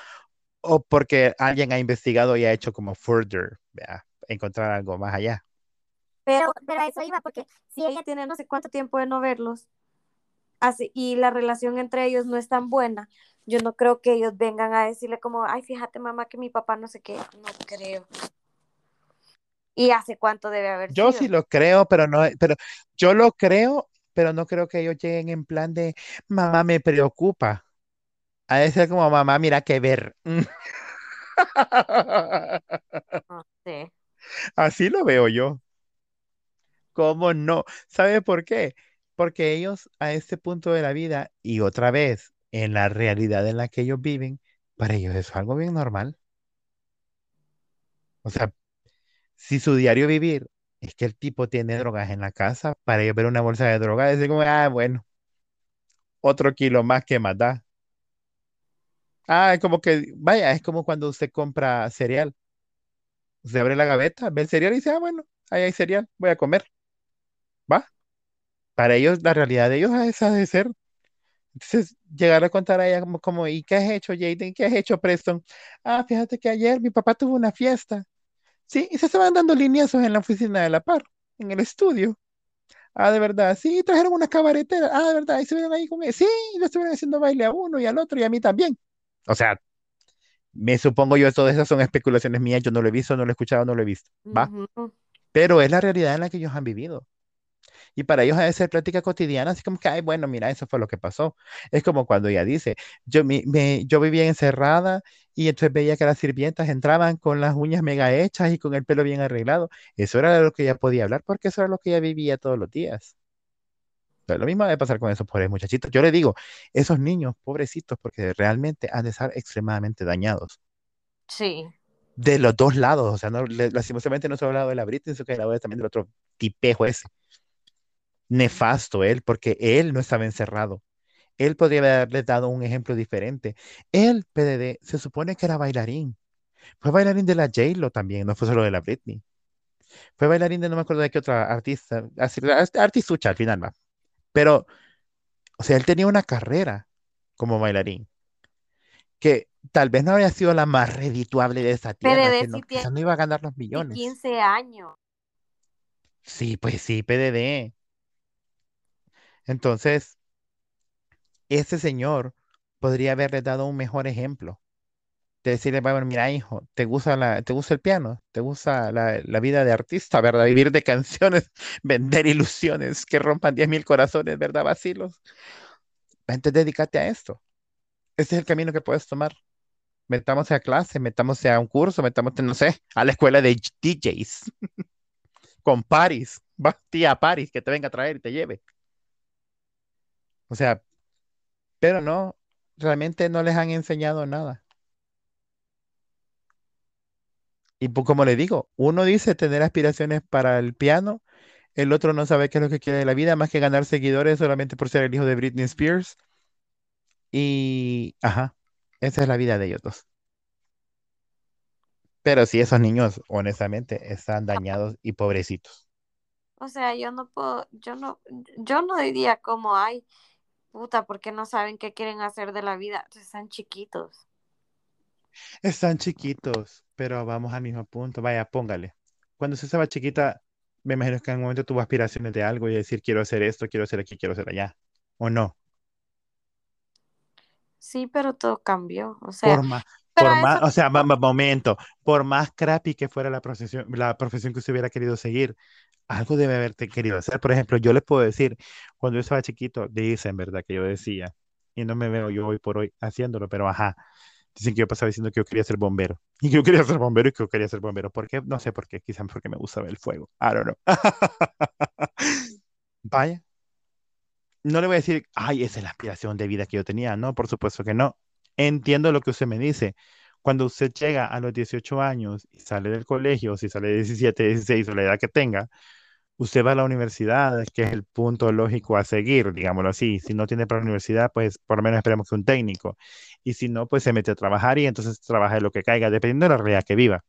o porque alguien ha investigado y ha hecho como further, vea, encontrar algo más allá. Pero, pero a eso iba, porque si ella tiene no sé cuánto tiempo de no verlos, así, y la relación entre ellos no es tan buena, yo no creo que ellos vengan a decirle como, ay, fíjate mamá que mi papá no sé qué, no creo. ¿Y hace cuánto debe haber Yo sido? sí lo creo, pero no, pero yo lo creo, pero no creo que ellos lleguen en plan de mamá me preocupa. De ser como mamá, mira que ver. No sé. <laughs> Así lo veo yo. ¿Cómo no? ¿Sabe por qué? Porque ellos a este punto de la vida y otra vez en la realidad en la que ellos viven, para ellos es algo bien normal. O sea, si su diario vivir es que el tipo tiene drogas en la casa, para ellos ver una bolsa de drogas, es como, ah, bueno, otro kilo más que más da. Ah, es como que, vaya, es como cuando usted compra cereal. Usted abre la gaveta, ve el cereal y dice, ah, bueno, ahí hay cereal, voy a comer. ¿Va? Para ellos, la realidad de ellos es esa de ser. Entonces, llegar a contar a ella como, como, ¿y qué has hecho, Jaden? ¿Qué has hecho, Preston? Ah, fíjate que ayer mi papá tuvo una fiesta. Sí, y se estaban dando lineazos en la oficina de la par, en el estudio. Ah, de verdad, sí, trajeron una cabaretera. Ah, de verdad, y se vieron ahí con él. Sí, y le estuvieron haciendo baile a uno y al otro y a mí también. O sea, me supongo yo, todas esas son especulaciones mías, yo no lo he visto, no lo he escuchado, no lo he visto, ¿va? Pero es la realidad en la que ellos han vivido. Y para ellos ha de ser plática cotidiana, así como que, ay, bueno, mira, eso fue lo que pasó. Es como cuando ella dice, yo, mi- me, yo vivía encerrada y entonces veía que las sirvientas entraban con las uñas mega hechas y con el pelo bien arreglado. Eso era lo que ella podía hablar porque eso era lo que ella vivía todos los días. Lo mismo debe pasar con esos pobres muchachitos. Yo le digo, esos niños, pobrecitos, porque realmente han de estar extremadamente dañados. Sí. De los dos lados, o sea, no, lastimosamente no solo hablado de la Britney, sino que hablado también del otro tipejo ese. Nefasto él, porque él no estaba encerrado. Él podría haberle dado un ejemplo diferente. Él, PDD, se supone que era bailarín. Fue bailarín de la J-Lo también, no fue solo de la Britney. Fue bailarín de no me acuerdo de qué otra artista, artistucha al final va. Pero, o sea, él tenía una carrera como bailarín que tal vez no había sido la más redituable de esa tierra, que PDD no, sí tiene no iba a ganar los millones. 15 años. Sí, pues sí, PDD. Entonces, ese señor podría haberle dado un mejor ejemplo. De decirle, bueno, mira, hijo, ¿te gusta la, te gusta el piano? ¿Te gusta la, vida de artista, verdad? Vivir de canciones, <laughs> vender ilusiones que rompan 10.000 corazones, ¿verdad? Vacilos. Entonces, dedícate a esto. Ese es el camino que puedes tomar. Metámosse a clase, metámosse a un curso, metámosse, no sé, a la escuela de DJs, <laughs> con Paris. Va, tía Paris, que te venga a traer y te lleve. O sea, pero no, realmente no les han enseñado nada. Y pues, como le digo, uno dice tener aspiraciones para el piano, el otro no sabe qué es lo que quiere de la vida, más que ganar seguidores solamente por ser el hijo de Britney Spears. Y, ajá, esa es la vida de ellos dos. Pero sí, esos niños, honestamente, están dañados y pobrecitos. O sea, yo no puedo, yo no, yo no diría como, ay, puta, porque no saben qué quieren hacer de la vida. Están chiquitos. Están chiquitos, pero vamos al mismo punto. Vaya, póngale. Cuando se estaba chiquita, me imagino que en un momento tuvo aspiraciones de algo y decir, quiero hacer esto, quiero hacer aquí, quiero hacer allá. ¿O no? Sí, pero todo cambió. O sea, Por más, <laughs> por más, eso, o sea, momento, por más crappy que fuera la profesión, la profesión que usted hubiera querido seguir, algo debe haberte querido hacer. Por ejemplo, yo les puedo decir, cuando yo estaba chiquito, dicen, ¿verdad? Que yo decía, y no me veo yo hoy por hoy haciéndolo, pero ajá, dicen que yo pasaba diciendo que yo quería ser bombero, <laughs> y que yo quería ser bombero y que yo quería ser bombero. ¿Por qué? No sé por qué, quizás porque me gustaba el fuego. I don't know. <laughs> Vaya, no le voy a decir, ay, esa es la aspiración de vida que yo tenía. No, por supuesto que no. Entiendo lo que usted me dice. Cuando usted llega a los 18 años y sale del colegio, si sale de 17, 16 o la edad que tenga, usted va a la universidad, que es el punto lógico a seguir, digámoslo así. Si no tiene para la universidad, pues por lo menos esperemos que un técnico. Y si no, pues se mete a trabajar y entonces trabaja de lo que caiga, dependiendo de la realidad que viva.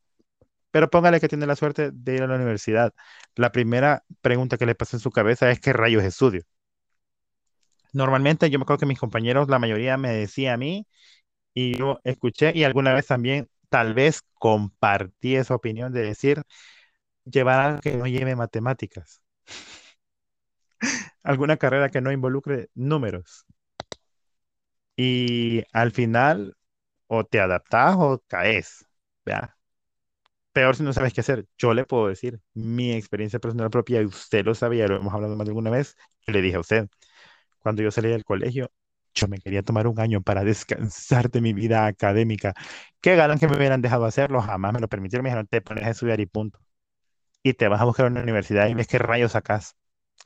Pero póngale que tiene la suerte de ir a la universidad. La primera pregunta que le pasa en su cabeza es qué rayos estudio. Normalmente yo me acuerdo que mis compañeros, la mayoría me decía a mí y yo escuché y alguna vez también tal vez compartí esa opinión de decir llevar algo que no lleve matemáticas, <laughs> alguna carrera que no involucre números. Y al final o te adaptas o caes, ¿verdad? Peor si no sabes qué hacer. Yo le puedo decir mi experiencia personal propia y usted lo sabía, lo hemos hablado más de alguna vez. Yo le dije a usted, cuando yo salí del colegio, yo me quería tomar un año para descansar de mi vida académica. Qué ganan que me hubieran dejado hacerlo, jamás me lo permitieron. Me dijeron, te pones a estudiar y punto. Y te vas a buscar una universidad y ves qué rayos sacas.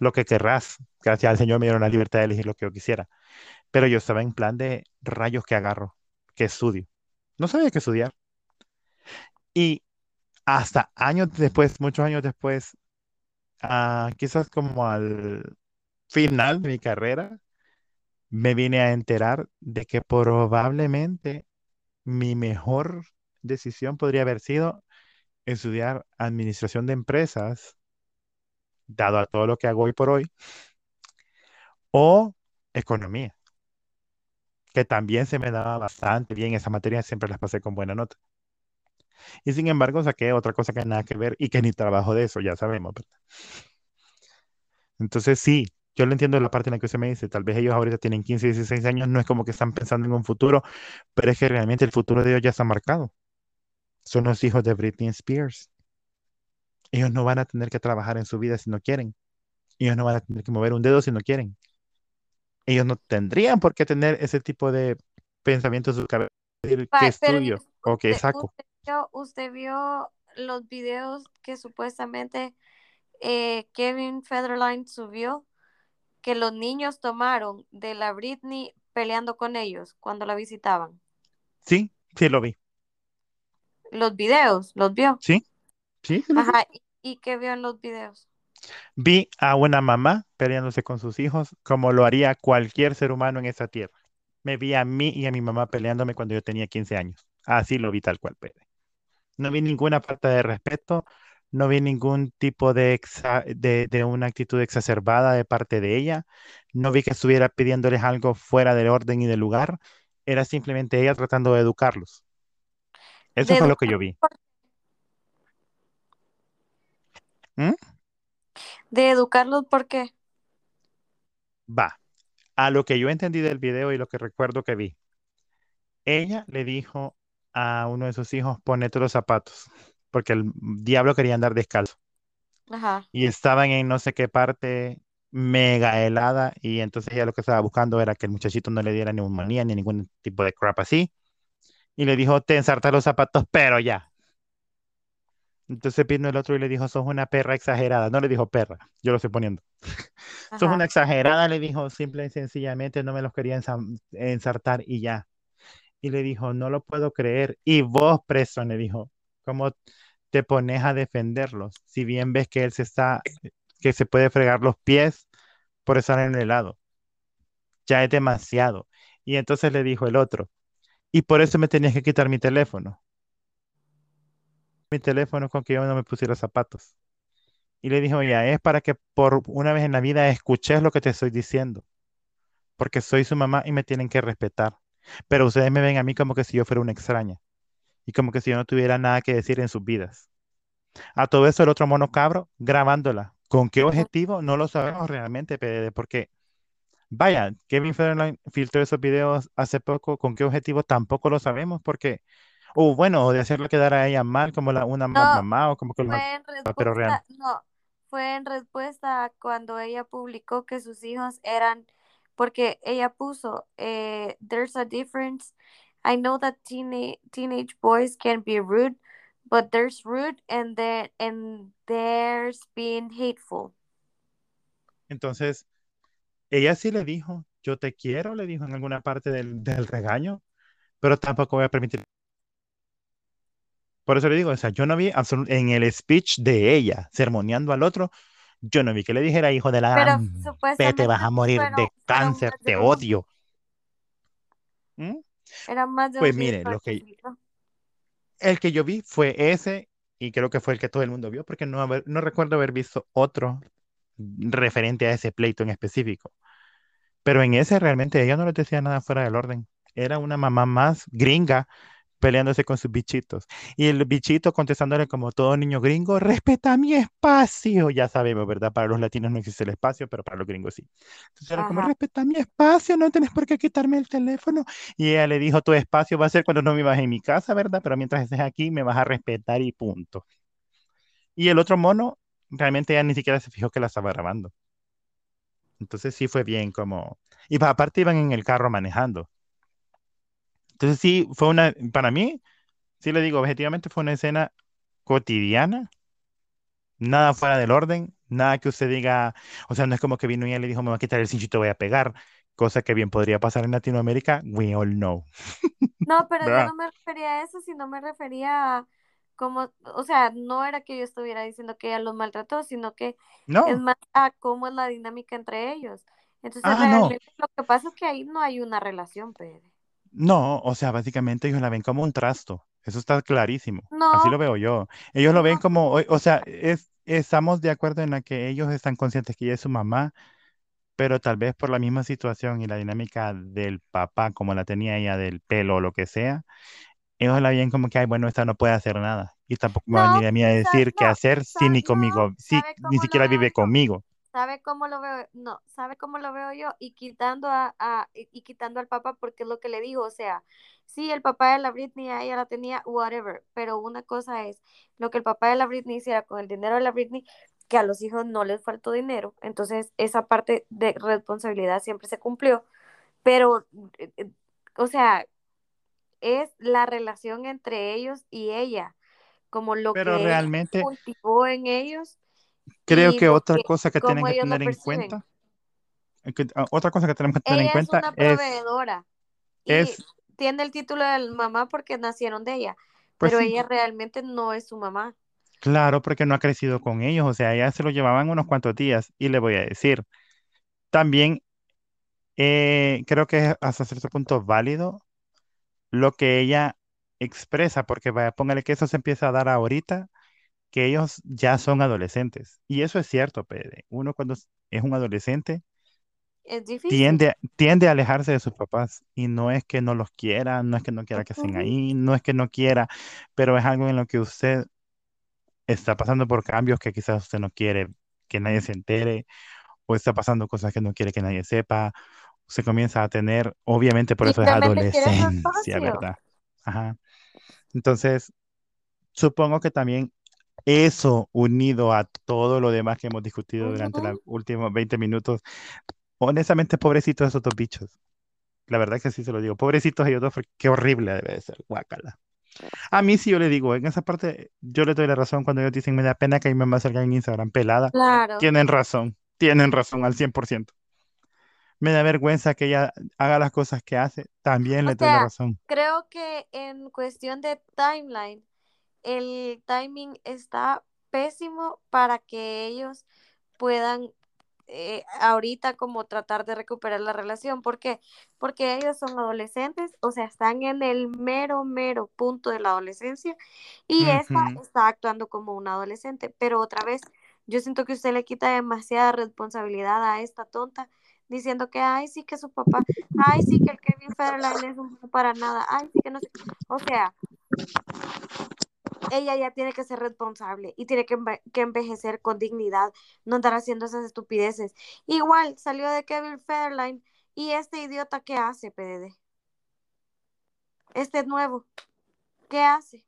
Lo que querrás. Gracias al Señor me dieron la libertad de elegir lo que yo quisiera. Pero yo estaba en plan de rayos que agarro, que estudio. No sabía qué estudiar. Y hasta años después, muchos años después, ah, quizás como al final de mi carrera, me vine a enterar de que probablemente mi mejor decisión podría haber sido estudiar administración de empresas, dado a todo lo que hago hoy por hoy, o economía, que también se me daba bastante bien esa materia, siempre las pasé con buena nota. Y sin embargo, saqué otra cosa que nada que ver y que ni trabajo de eso, ya sabemos, ¿verdad? Entonces sí, yo lo entiendo la parte en la que usted me dice, tal vez ellos ahorita tienen 15, 16 años, no es como que están pensando en un futuro, pero es que realmente el futuro de ellos ya está marcado. Son los hijos de Britney Spears. Ellos no van a tener que trabajar en su vida si no quieren. Ellos no van a tener que mover un dedo si no quieren. Ellos no tendrían por qué tener ese tipo de pensamientos en su cabeza, decir, ¿qué estudio o qué usted, saco? usted vio, usted vio los videos que supuestamente eh, Kevin Federline subió que los niños tomaron de la Britney peleando con ellos cuando la visitaban. Sí, sí lo vi. Los videos, ¿los vio? Sí, sí. Ajá, ¿y, qué vio en los videos? Vi a una mamá peleándose con sus hijos como lo haría cualquier ser humano en esa tierra. Me vi a mí y a mi mamá peleándome cuando yo tenía 15 años. Así lo vi tal cual, Pedro. No vi ninguna falta de respeto, no vi ningún tipo de, exa- de, de una actitud exacerbada de parte de ella, no vi que estuviera pidiéndoles algo fuera del orden y del lugar. era simplemente ella tratando de educarlos. Eso fue lo que yo vi. ¿Mm? de educarlos, ¿por qué? Va. A lo que yo entendí del video y lo que recuerdo que vi. Ella le dijo a uno de sus hijos, ponete los zapatos, porque el diablo quería andar descalzo. Ajá, Y estaban en no sé qué parte mega helada y entonces ella lo que estaba buscando era que el muchachito no le diera neumonía ni ningún tipo de crap así. Y le dijo, te ensartas los zapatos, pero ya. Entonces vino el otro y le dijo, sos una perra exagerada. No le dijo perra, yo lo estoy poniendo. <laughs> Sos una ajá, exagerada, le dijo, simple y sencillamente no me los quería ensartar y ya. Y le dijo, no lo puedo creer. Y vos, preso, le dijo, ¿cómo te pones a defenderlos? Si bien ves que él se está, que se puede fregar los pies por estar en el helado. Ya es demasiado. Y entonces le dijo el otro, y por eso me tenías que quitar mi teléfono. Mi teléfono con que yo no me pusiera zapatos. Y le dijo, ya, es para que por una vez en la vida escuches lo que te estoy diciendo, porque soy su mamá y me tienen que respetar. Pero ustedes me ven a mí como que si yo fuera una extraña y como que si yo no tuviera nada que decir en sus vidas. A todo eso el otro mono cabro grabándola. ¿Con qué objetivo? No lo sabemos realmente, PDD, porque vaya, Kevin Federline filtró esos videos hace poco. ¿Con qué objetivo? Tampoco lo sabemos, porque, o bueno, o de hacerle quedar a ella mal como la, una mal No, mamá o como que fue pero real. no, fue en respuesta a cuando ella publicó que sus hijos eran, porque ella puso, eh, there's a difference. I know that teena- teenage boys can be rude, but there's rude and there and there's being hateful. Entonces, ella sí le dijo, yo te quiero, le dijo en alguna parte del, del regaño, pero tampoco voy a permitir. Por eso le digo, o sea, yo no vi en el speech de ella sermoneando al otro, yo no vi que le dijera, hijo de la Pero te vas a morir de cáncer, de te odio. ¿Mm? eran más de Pues mire, lo que el que yo vi fue ese y creo que fue el que todo el mundo vio porque no, haber- no recuerdo haber visto otro referente a ese pleito en específico. Pero en ese realmente ella no le decía nada fuera del orden. Era una mamá más gringa peleándose con sus bichitos. Y el bichito contestándole como todo niño gringo, respeta mi espacio. Ya sabemos, ¿verdad? Para los latinos no existe el espacio, pero para los gringos sí. Entonces era como, Ajá. respeta mi espacio, no tienes por qué quitarme el teléfono. Y ella le dijo, tu espacio va a ser cuando no vivas en mi casa, ¿verdad? Pero mientras estés aquí me vas a respetar y punto. Y el otro mono, realmente ella ni siquiera se fijó que la estaba grabando. Entonces sí fue bien como... Y pa- aparte iban en el carro manejando. Entonces sí, fue una, para mí, sí le digo, objetivamente fue una escena cotidiana, nada fuera del orden, nada que usted diga, o sea, no es como que vino y le dijo, me va a quitar el cincho y te voy a pegar, cosa que bien podría pasar en Latinoamérica, we all know, No, pero yo ¿verdad? no me refería a eso, sino me refería a como, o sea, no era que yo estuviera diciendo que ella los maltrató, sino que es No, más a cómo es la dinámica entre ellos. Entonces, ah, no, lo que pasa es que ahí no hay una relación, Pedro. no, o sea, básicamente ellos la ven como un trasto, eso está clarísimo, así lo No, veo yo. Ellos lo ven no, como, o, o sea, es, estamos de acuerdo en la que ellos están conscientes que ella es su mamá pero tal vez por la misma situación y la dinámica del papá, como la tenía ella del pelo o lo que sea, ellos la veían como que, ay, bueno, esta no puede hacer nada. Y tampoco va a venir a mí a decir qué hacer si ni conmigo, si ¿sabe ni siquiera vive conmigo. ¿Sabe cómo lo veo? No, ¿sabe cómo lo veo yo? Y quitando a, a- y quitando al papá porque es lo que le digo, o sea, sí, el papá de la Britney, ella la tenía, whatever, pero una cosa es lo que el papá de la Britney hiciera con el dinero de la Britney, que a los hijos no les faltó dinero, entonces esa parte de responsabilidad siempre se cumplió, pero, eh, eh, o sea, es la relación entre ellos y ella, como lo Pero que realmente cultivó en ellos creo y que otra cosa que tienen que tener en cuenta, eh, que- ah, otra cosa que tenemos que tener en Ella es cuenta una es, proveedora y es, tiene el título de mamá porque nacieron de ella, pues pero sí, ella realmente no es su mamá. claro, porque no ha crecido con ellos, o sea, ella se lo llevaban unos cuantos días y le voy a decir, también eh, creo que es hasta cierto punto válido lo que ella expresa, porque vaya, póngale que eso se empieza a dar ahorita, que ellos ya son adolescentes. Y eso es cierto, Pede. Uno cuando es un adolescente, es tiende, tiende a alejarse de sus papás y no es que no los quiera, no es que no quiera que estén ahí, no es que no quiera, pero es algo en lo que usted está pasando por cambios que quizás usted no quiere que nadie se entere o está pasando cosas que no quiere que nadie sepa. Se comienza a tener, obviamente por eso es adolescencia. ¿verdad? Ajá. Entonces, supongo que también eso unido a todo lo demás que hemos discutido durante los últimos 20 minutos, honestamente, pobrecitos esos dos bichos. La verdad que sí se lo digo. Pobrecitos ellos dos, qué horrible debe de ser, guácala. A mí sí yo le digo, en esa parte yo le doy la razón cuando ellos dicen, me da pena que mi mamá salga en Instagram pelada. Claro. Tienen razón, tienen razón al 100%. Me da vergüenza que ella haga las cosas que hace, también O le doy la razón. creo que en cuestión de timeline, el timing está pésimo para que ellos puedan eh, ahorita como tratar de recuperar la relación. ¿Por qué? Porque ellos son adolescentes, o sea, están en el mero, mero punto de la adolescencia y esta Ujú. está actuando como una adolescente. Pero otra vez, yo siento que usted le quita demasiada responsabilidad a esta tonta diciendo que, ay, sí que su papá, ay, sí que el Kevin Federline es un para nada, ay, sí que no sé. O sea, ella ya tiene que ser responsable y tiene que, que envejecer con dignidad, no andar haciendo esas estupideces. Igual salió de Kevin Fairline y este idiota, ¿qué hace, PDD? Este nuevo, ¿qué hace?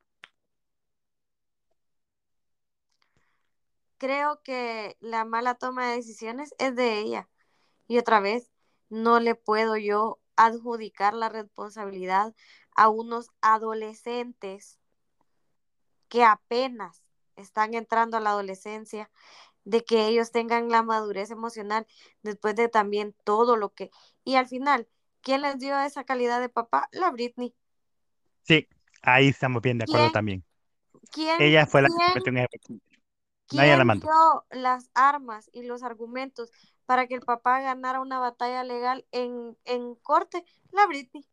Creo que la mala toma de decisiones es de ella. Y otra vez, no le puedo yo adjudicar la responsabilidad a unos adolescentes que apenas están entrando a la adolescencia de que ellos tengan la madurez emocional después de también todo lo que... Y al final, ¿quién les dio esa calidad de papá? La Britney. Sí, ahí estamos bien de acuerdo ¿Quién, también. quién, Ella fue la que metió en. Nadie la mandó. dio las armas y los argumentos para que el papá ganara una batalla legal en, en corte? La Britney.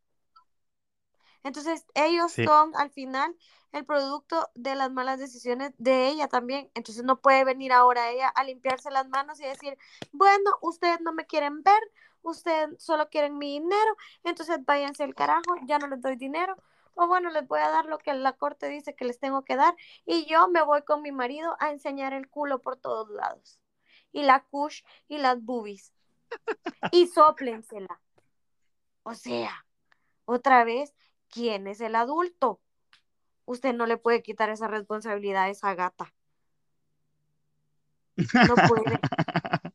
Entonces, ellos Sí. son al final el producto de las malas decisiones de ella también. Entonces, no puede venir ahora ella a limpiarse las manos y decir, bueno, ustedes no me quieren ver, ustedes solo quieren mi dinero, entonces váyanse al carajo, ya no les doy dinero. O bueno, les voy a dar lo que la corte dice que les tengo que dar y yo me voy con mi marido a enseñar el culo por todos lados. Y la kush y las boobies. Y sóplensela. O sea, otra vez, ¿quién es el adulto? Usted no le puede quitar esa responsabilidad a esa gata. No puede. <laughs>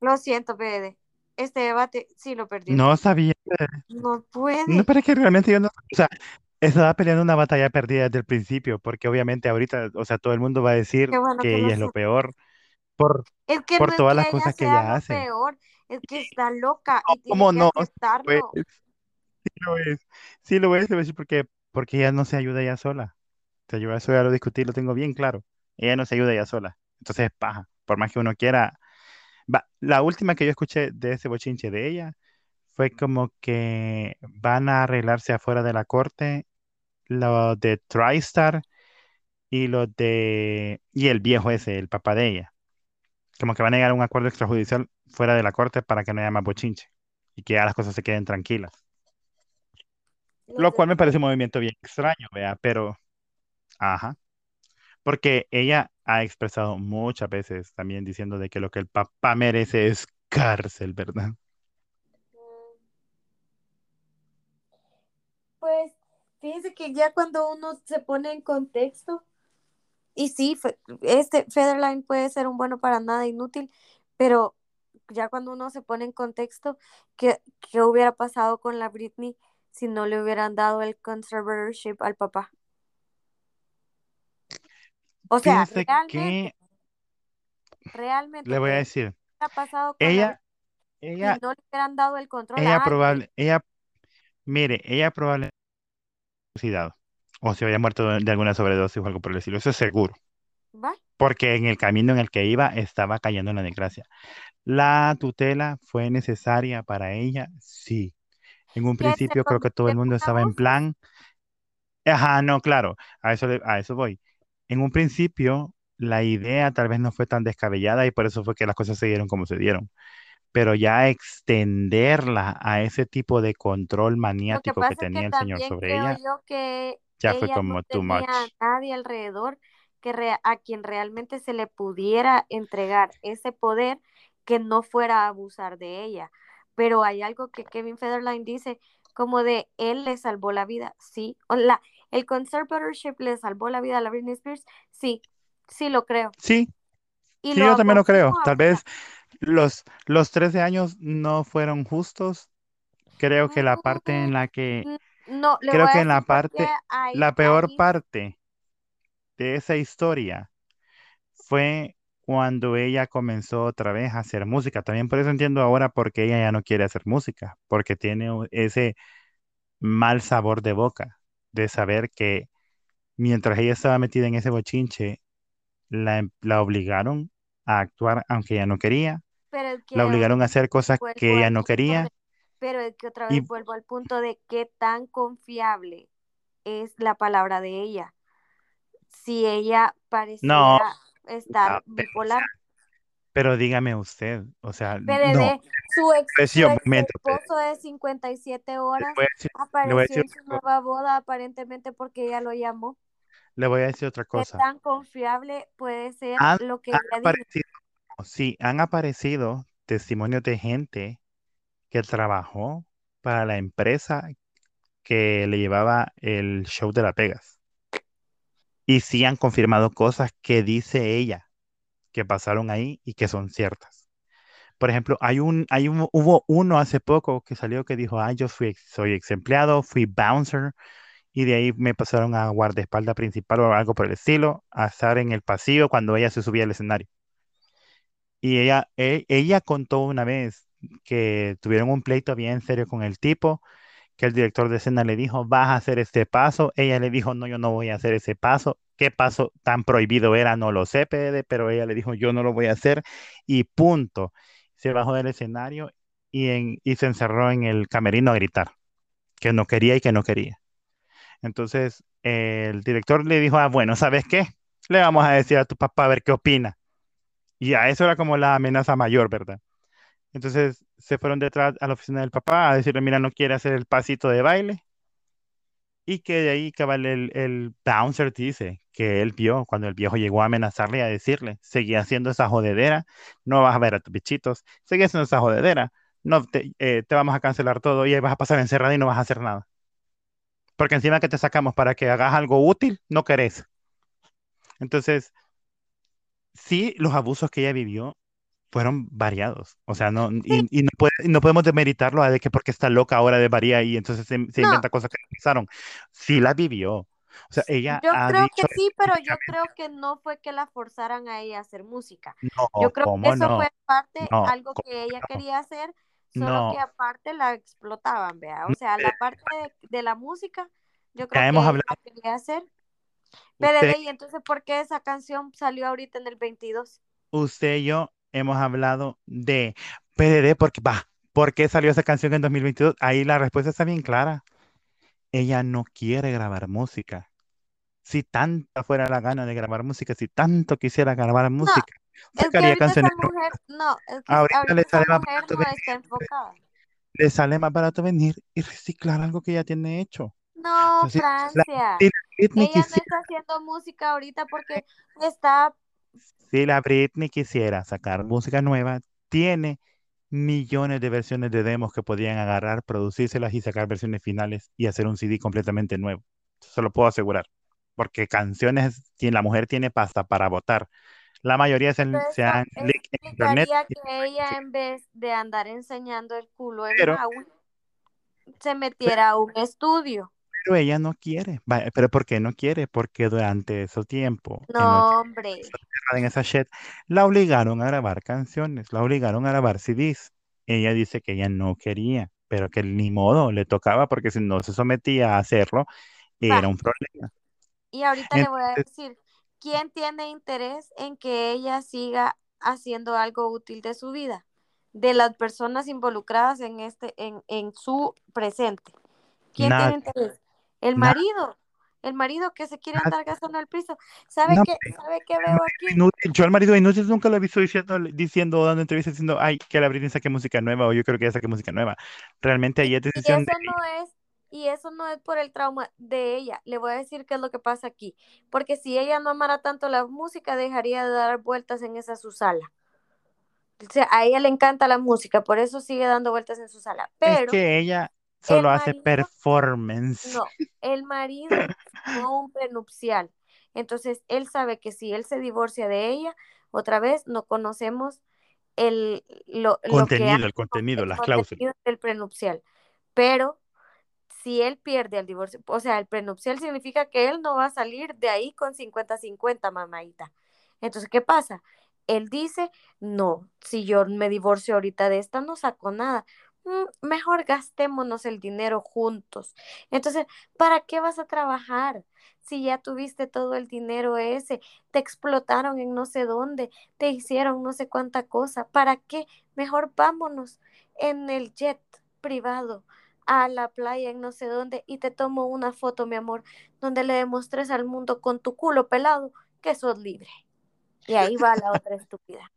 Lo siento, Pede. Este debate sí lo perdió. No sabía. No No, puede. pero es que realmente yo no. O sea, estaba peleando una batalla perdida desde el principio, porque obviamente ahorita, o sea, todo el mundo va a decir bueno que ella es lo peor por, Es que por no es todas que las cosas que sea ella hace. peor, es que está loca No, y ¿Cómo no? Sí lo es, aceptarlo. sí lo es, sí lo es, te voy a decir porque, porque ella no se ayuda ella sola. Te ayuda eso ya lo discutí, lo tengo bien claro. Ella no se ayuda ella sola. Entonces es paja. Por más que uno quiera. Va, la última que yo escuché de ese bochinche de ella fue como que van a arreglarse afuera de la corte los de TriStar y los de y el viejo ese, el papá de ella. Como que van a llegar a un acuerdo extrajudicial fuera de la corte para que no haya más bochinche y que ya las cosas se queden tranquilas. Lo cual me parece un movimiento bien extraño, vea, pero ajá. Porque ella ha expresado muchas veces también diciendo de que lo que el papá merece es cárcel, ¿verdad? Pues fíjense que ya cuando uno se pone en contexto, y sí, este Federline puede ser un bueno para nada inútil, pero ya cuando uno se pone en contexto, ¿qué, qué hubiera pasado con la Britney si no le hubieran dado el conservatorship al papá? O sea, realmente, que realmente, le voy a decir, ¿qué hubiera pasado con la ella, Britney si ella, no le hubieran dado el control ella probable, ella, mire, ella probablemente o se había muerto de, alguna sobredosis o algo por el estilo, eso es seguro, ¿Va? porque en el camino en el que iba estaba cayendo en la desgracia. ¿La tutela fue necesaria para ella? Sí. En un principio creo que todo el mundo un estaba en plan, ajá, no, claro, a eso, le- a eso voy. En un principio la idea tal vez no fue tan descabellada y por eso fue que las cosas se dieron como se dieron. pero ya extenderla a ese tipo de control que maniático que pasa es que tenía el señor sobre creo ella, yo que ya fue no como too tenía a much. nadie alrededor que re- a quien realmente se le pudiera entregar ese poder que no fuera a abusar de ella. Pero hay algo que Kevin Federline dice como de él le salvó la vida, sí. O la, el conservatorship le salvó la vida a la Britney Spears, sí, sí lo creo. Sí, Y sí, yo también lo creo. Tal vez los, los 13 años no fueron justos. Creo que la parte en la que, No, le creo voy a que en la parte, la peor parte de esa historia fue cuando ella comenzó otra vez a hacer música. También por eso entiendo ahora por qué ella ya no quiere hacer música, porque tiene ese mal sabor de boca de saber que mientras ella estaba metida en ese bochinche, la, em- la obligaron a actuar aunque ella no quería, Pero la obligaron a hacer cosas que ella no quería pero es que otra y vez vuelvo al punto de qué tan confiable es la palabra de ella. Si ella no, a estar bipolar. pero dígame usted, o sea, no, PDD, su ex, pues ex momento, pues, esposo de 57 le horas decir, apareció en su nueva boda aparentemente porque ella lo llamó. le voy a decir otra ¿Qué cosa. tan confiable puede ser Han, lo que han ella dijo? sí, han aparecido testimonios de gente que trabajó para la empresa que le llevaba el show de Las Vegas. Y sí han confirmado cosas que dice ella que pasaron ahí y que son ciertas. Por ejemplo, hay un, hay un, hubo uno hace poco que salió que dijo, ah, yo fui, soy ex empleado, fui bouncer, y de ahí me pasaron a guardaespaldas principal o algo por el estilo, a estar en el pasillo cuando ella se subía al escenario. Y ella, e- ella contó una vez que tuvieron un pleito bien serio con el tipo, que el director de escena le dijo, vas a hacer este paso. Ella le dijo, no, yo no voy a hacer ese paso. ¿Qué paso tan prohibido era? No lo sé, PD, pero ella le dijo, yo no lo voy a hacer. Y punto. Se bajó del escenario y, en, y se encerró en el camerino a gritar, que no quería y que no quería. Entonces, el director le dijo, ah, bueno, ¿sabes qué? Le vamos a decir a tu papá a ver qué opina. Y a eso era como la amenaza mayor, ¿verdad? Entonces se fueron detrás a la oficina del papá a decirle, mira, no quiere hacer el pasito de baile. Y que de ahí cabal el, el bouncer dice que él vio cuando el viejo llegó a amenazarle y a decirle, seguí haciendo esa jodedera, no vas a ver a tus bichitos, seguí haciendo esa jodedera, no te, eh, te vamos a cancelar todo y ahí vas a pasar encerrada y no vas a hacer nada. Porque encima que te sacamos para que hagas algo útil, no querés. Entonces, sí, los abusos que ella vivió fueron variados. O sea, no, y, y no, puede- no podemos demeritarlo a de que porque está loca ahora de varía y entonces se, se no, inventa cosas que no pasaron. Sí la vivió. O sea, ella yo ha creo que sí, pero yo creo que no fue que la forzaran a ella a hacer música. no, Yo creo que ¿cómo eso fue parte algo ¿cómo que ella quería hacer, solo que aparte la explotaban, vea. O sea, eh, la parte de, de la música, yo creo hemos que ella la hablado, quería hacer. usted, PDD, y entonces, ¿por qué esa canción salió ahorita en el 22? usted y yo hemos hablado de PDD porque, va, ¿por qué salió esa canción en 2022? Ahí la respuesta está bien clara. Ella no quiere grabar música. Si tanta fuera la gana de grabar música, si tanto quisiera grabar No, música, es que sacaría canciones mujer, no, es que Ahorita le ahorita sale más barato no venir, está enfocada. le sale más barato venir y reciclar algo que ya tiene hecho. No, la, Francia. la Ella no está haciendo música ahorita porque está, si la Britney quisiera sacar música nueva, tiene millones de versiones de demos que podrían agarrar, producírselas y sacar versiones finales y hacer un CD completamente nuevo. Se lo puedo asegurar. Porque canciones, si la mujer tiene pasta para votar, la mayoría se, han se en internet, que ella en vez de andar enseñando el culo en pero Maui, se metiera a un estudio. Pero ella no quiere. ¿Pero por qué no quiere? Porque durante ese tiempo, en No, hombre. en esa shed, la obligaron a grabar canciones, la obligaron a grabar CDs. Ella dice que ella no quería, pero que ni modo, le tocaba porque si no se sometía a hacerlo, Va, era un problema. y ahorita le voy a decir, ¿quién tiene interés en que ella siga haciendo algo útil de su vida? De las personas involucradas en este, en, en su presente. ¿Quién tiene interés? El nadie, marido. El marido que se quiere Ah, andar gastando el piso. ¿Sabe No, qué? ¿Sabe qué veo aquí? inútil. Yo al marido inútil nunca lo he visto diciendo, diciendo, dando entrevistas diciendo, ay, que la Britney saque música nueva o yo creo que ella saque música nueva. Realmente ahí es Y decisión de eso no es, y eso no es por el trauma de ella. Le voy a decir qué es lo que pasa aquí. Porque si ella no amara tanto la música, dejaría de dar vueltas en esa su sala. O sea, a ella le encanta la música, por eso sigue dando vueltas en su sala. Es Pero que ella solo hace performance. no, el marido firmó un prenupcial. Entonces, él sabe que si él se divorcia de ella, otra vez no conocemos el, lo, lo que Contenido, el con contenido, el las cláusulas. contenido del prenupcial. Pero si él pierde el divorcio, o sea, el prenupcial significa que él no va a salir de ahí con 50-50, mamadita. Entonces, ¿qué pasa? Él dice, no, si yo me divorcio ahorita de esta, no saco nada. Mm, Mejor gastémonos el dinero juntos. Entonces, ¿para qué vas a trabajar? Si ya tuviste todo el dinero ese, te explotaron en no sé dónde, te hicieron no sé cuánta cosa, ¿para qué? Mejor vámonos en el jet privado a la playa en no sé dónde y te tomo una foto, mi amor, donde le demuestres al mundo con tu culo pelado que sos libre. Y ahí va la otra <laughs> estúpida.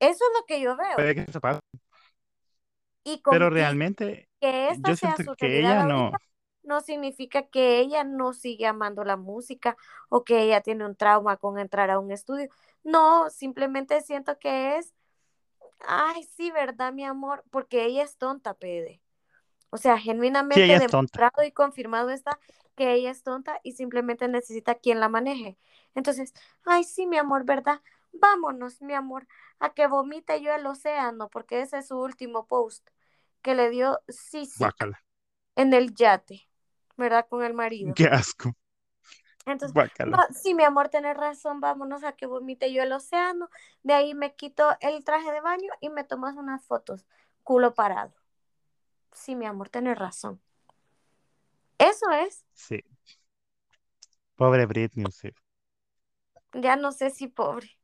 Eso es lo que yo veo. Puede que eso pase, Y, pero realmente que esta yo sea siento su que ella no. no significa que ella no sigue amando la música o que ella tiene un trauma con entrar a un estudio. No, simplemente siento que es, ay, sí, ¿verdad, mi amor? Porque ella es tonta, Pede. O sea, genuinamente demostrado y confirmado está que ella es tonta y simplemente necesita quien la maneje. Entonces, ay, sí, mi amor, ¿verdad? Vámonos, mi amor, a que vomite yo el océano, porque ese es su último post que le dio Guácala. en el yate, ¿verdad? Con el marido. Qué asco. Entonces, va, sí, mi amor, tenés razón, vámonos a que vomite yo el océano. De ahí me quito el traje de baño y me tomas unas fotos, culo parado. Sí, mi amor, tenés razón. Eso es, Sí. Pobre Britney, sí. ya no sé si pobre.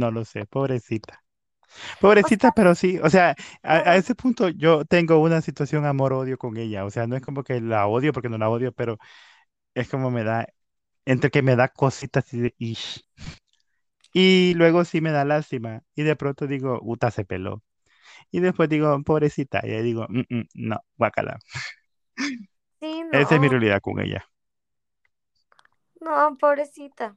No lo sé, pobrecita. O Pobrecita, sea, pero sí, o sea, a, ese punto yo tengo una situación amor-odio con ella, o sea, no es como que la odio porque no la odio, pero es como me da, entre que me da cositas y, de, "Ish". y luego sí me da lástima, y de pronto digo, Uta se peló, y después digo, pobrecita, y ahí digo, "Mm, mm, no, guácala. sí, Esa es mi realidad con ella. no, pobrecita.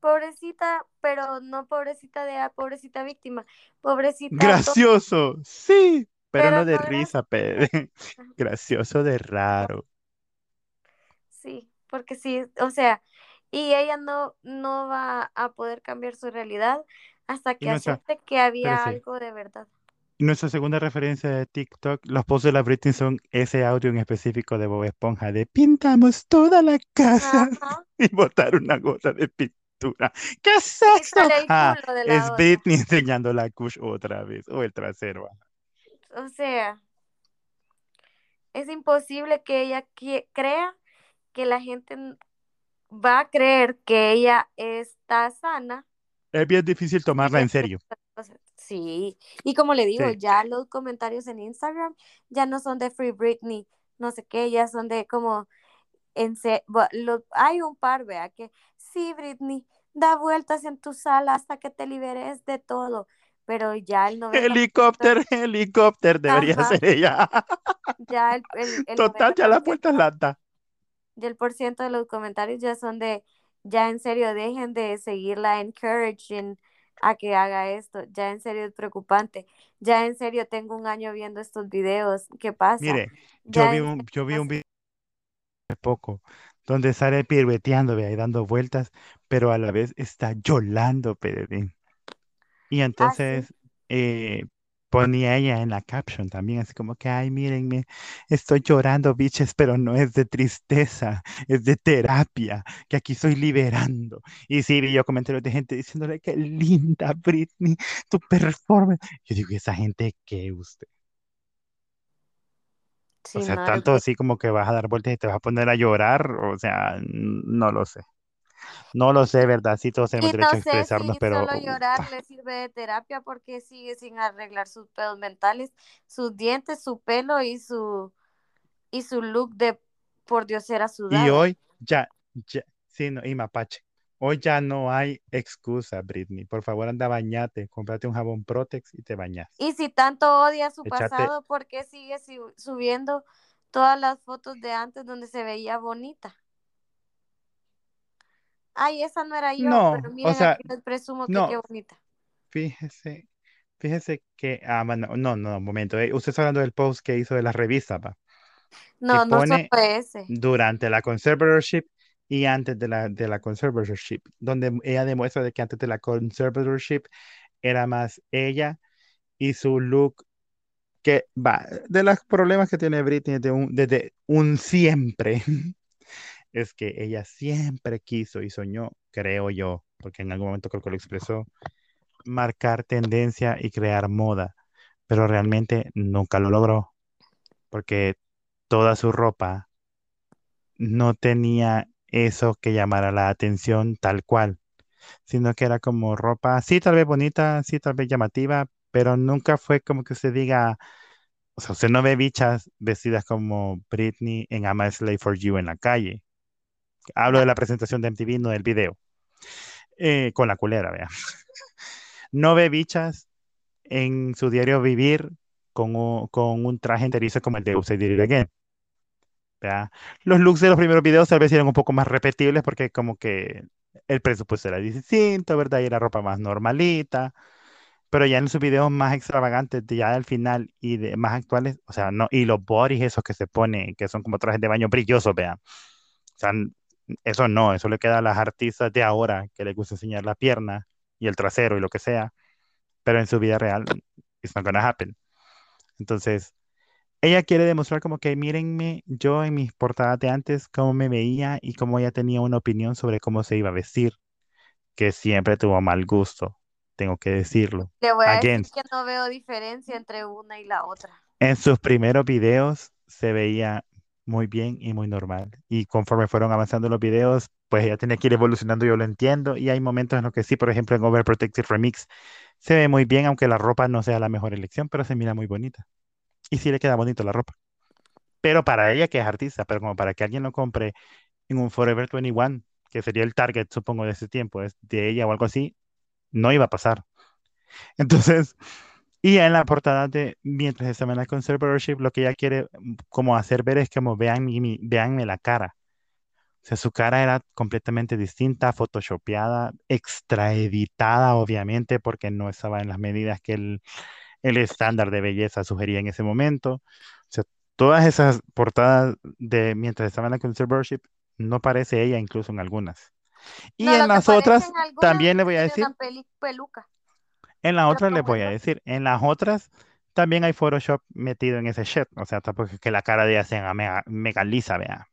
Pobrecita, pero no pobrecita de ah, pobrecita víctima, pobrecita Gracioso, sí, pero pero no de risa, graciosa. pe. <laughs> Gracioso de raro. Sí, porque sí, o sea, y ella no, no va a poder cambiar su realidad hasta que nuestra, acepte que había algo de verdad. Y nuestra segunda referencia de TikTok, los posts de la Britney son ese audio en específico de Bob Esponja de pintamos toda la casa Ajá. <laughs> y botar una gota de pintura. <laughs> ¿Qué es esto? Ah, es otra. Britney enseñando la kush otra vez, o el trasero. O sea, es imposible que ella crea que la gente va a creer que ella está sana Es bien difícil tomarla en serio. Sí, y como le digo, Sí. ya los comentarios en Instagram ya no son de Free Britney, no sé qué, ya son de como en se- lo- hay un par, vea, que sí, Britney, da vueltas en tu sala hasta que te liberes de todo, pero ya el 90%, Helicóptero, helicóptero, debería ajá, ser ella. <laughs> ya el, el, el Total, ya las 90%, vueltas las da. ya el por ciento de los comentarios ya son de, ya en serio, dejen de seguirla encouraging a que haga esto, ya en serio es preocupante, ya en serio tengo un año viendo estos videos, ¿qué pasa? Mire, yo vi un, yo vi un video poco donde sale pirueteando, vea, y dando vueltas, pero a la vez está llorando, Pedrín. Y así, entonces eh, ponía ella en la caption también, así como que, ay, mírenme, estoy llorando, biches, pero no es de tristeza, es de terapia, que aquí estoy liberando. Y sí, vi yo comentarios de gente diciéndole, qué linda, Britney, tu performance. Yo digo, ¿y esa gente qué usted? O sí, sea, no, es tanto bien- así como que vas a dar vueltas y te vas a poner a llorar, o sea, no lo sé. No lo sé, ¿verdad? Sí, todos tenemos Y derecho no a sé si expresarnos, pero solo llorar le sirve de terapia porque sigue sin arreglar sus pedos mentales, sus dientes, su pelo y su Y su look de por Dios era Y sudada. hoy ya, ya, sí, no, y mapache. Hoy ya no hay excusa, Britney. Por favor, anda, bañate, cómprate un jabón Protex y te bañas. Y si tanto odia su pasado, ¿por qué sigue si- subiendo todas las fotos de antes donde se veía bonita? Ay, esa no era yo, No, pero o miren, sea, aquí les presumo que no. qué bonita. Fíjese, fíjese que, ah, bueno, no, no, un momento. eh, Usted está hablando del post que hizo de la revista, pa, No, no solo ese. durante la conservatorship y antes de la, de la conservatorship, donde ella demuestra de que antes de la conservatorship era más ella y su look que va, de los problemas que tiene Britney desde un, desde un siempre, <laughs> es que ella siempre quiso y soñó, creo yo, porque en algún momento creo que lo expresó, marcar tendencia y crear moda, pero realmente nunca lo logró, porque toda su ropa no tenía eso que llamara la atención tal cual, sino que era como ropa, sí, tal vez bonita, sí, tal vez llamativa, pero nunca fue como que se diga, o sea, usted no ve bichas vestidas como Britney en I'm a Slave for You en la calle. Hablo de la presentación de MTV, no del video. Eh, con la culera, vea. <laughs> No ve bichas en su diario vivir con un, traje enterizo como el de Upside Did It Again. ¿Verdad? Los looks de los primeros videos tal vez eran un poco más repetibles porque como que el presupuesto era distinto, ¿verdad? Y era ropa más normalita. Pero ya en sus videos más extravagantes, ya al final y de más actuales, o sea, no, y los bodies esos que se ponen, que son como trajes de baño brillosos, vean. O sea, eso no, eso le queda a las artistas de ahora que les gusta enseñar la pierna y el trasero y lo que sea, pero en su vida real, it's not gonna happen. Entonces, ella quiere demostrar como que mírenme yo en mis portadas de antes, cómo me veía y cómo ella tenía una opinión sobre cómo se iba a vestir, que siempre tuvo mal gusto, tengo que decirlo. Le voy a Again, decir que no veo diferencia entre una y la otra. en sus primeros videos se veía muy bien y muy normal. Y conforme fueron avanzando los videos, pues ella tenía que ir evolucionando, yo lo entiendo. Y hay momentos en los que sí, por ejemplo, en Overprotected Remix se ve muy bien, aunque la ropa no sea la mejor elección, pero se mira muy bonita. Y sí le queda bonito la ropa. Pero para ella que es artista, pero como para que alguien lo compre en un Forever 21, que sería el target, supongo, de ese tiempo, de ella o algo así, no iba a pasar. <laughs> Entonces, y en la portada de mientras estaba en la conservatorship, lo que ella quiere mm, como hacer ver es como vean mi, véanme la cara. O sea, su cara era completamente distinta, photoshopeada, extraeditada, obviamente, porque no estaba en las medidas que el, el estándar de belleza sugería en ese momento. O sea, todas esas portadas de mientras estaba en la conservatorship, no parece ella incluso en algunas. Y No, en las otras, en también le voy a decir, peluca. en las otras les voy a decir, en las otras también hay Photoshop metido en ese shit. O sea, tampoco es que la cara de ella sea mega, mega lisa, vea.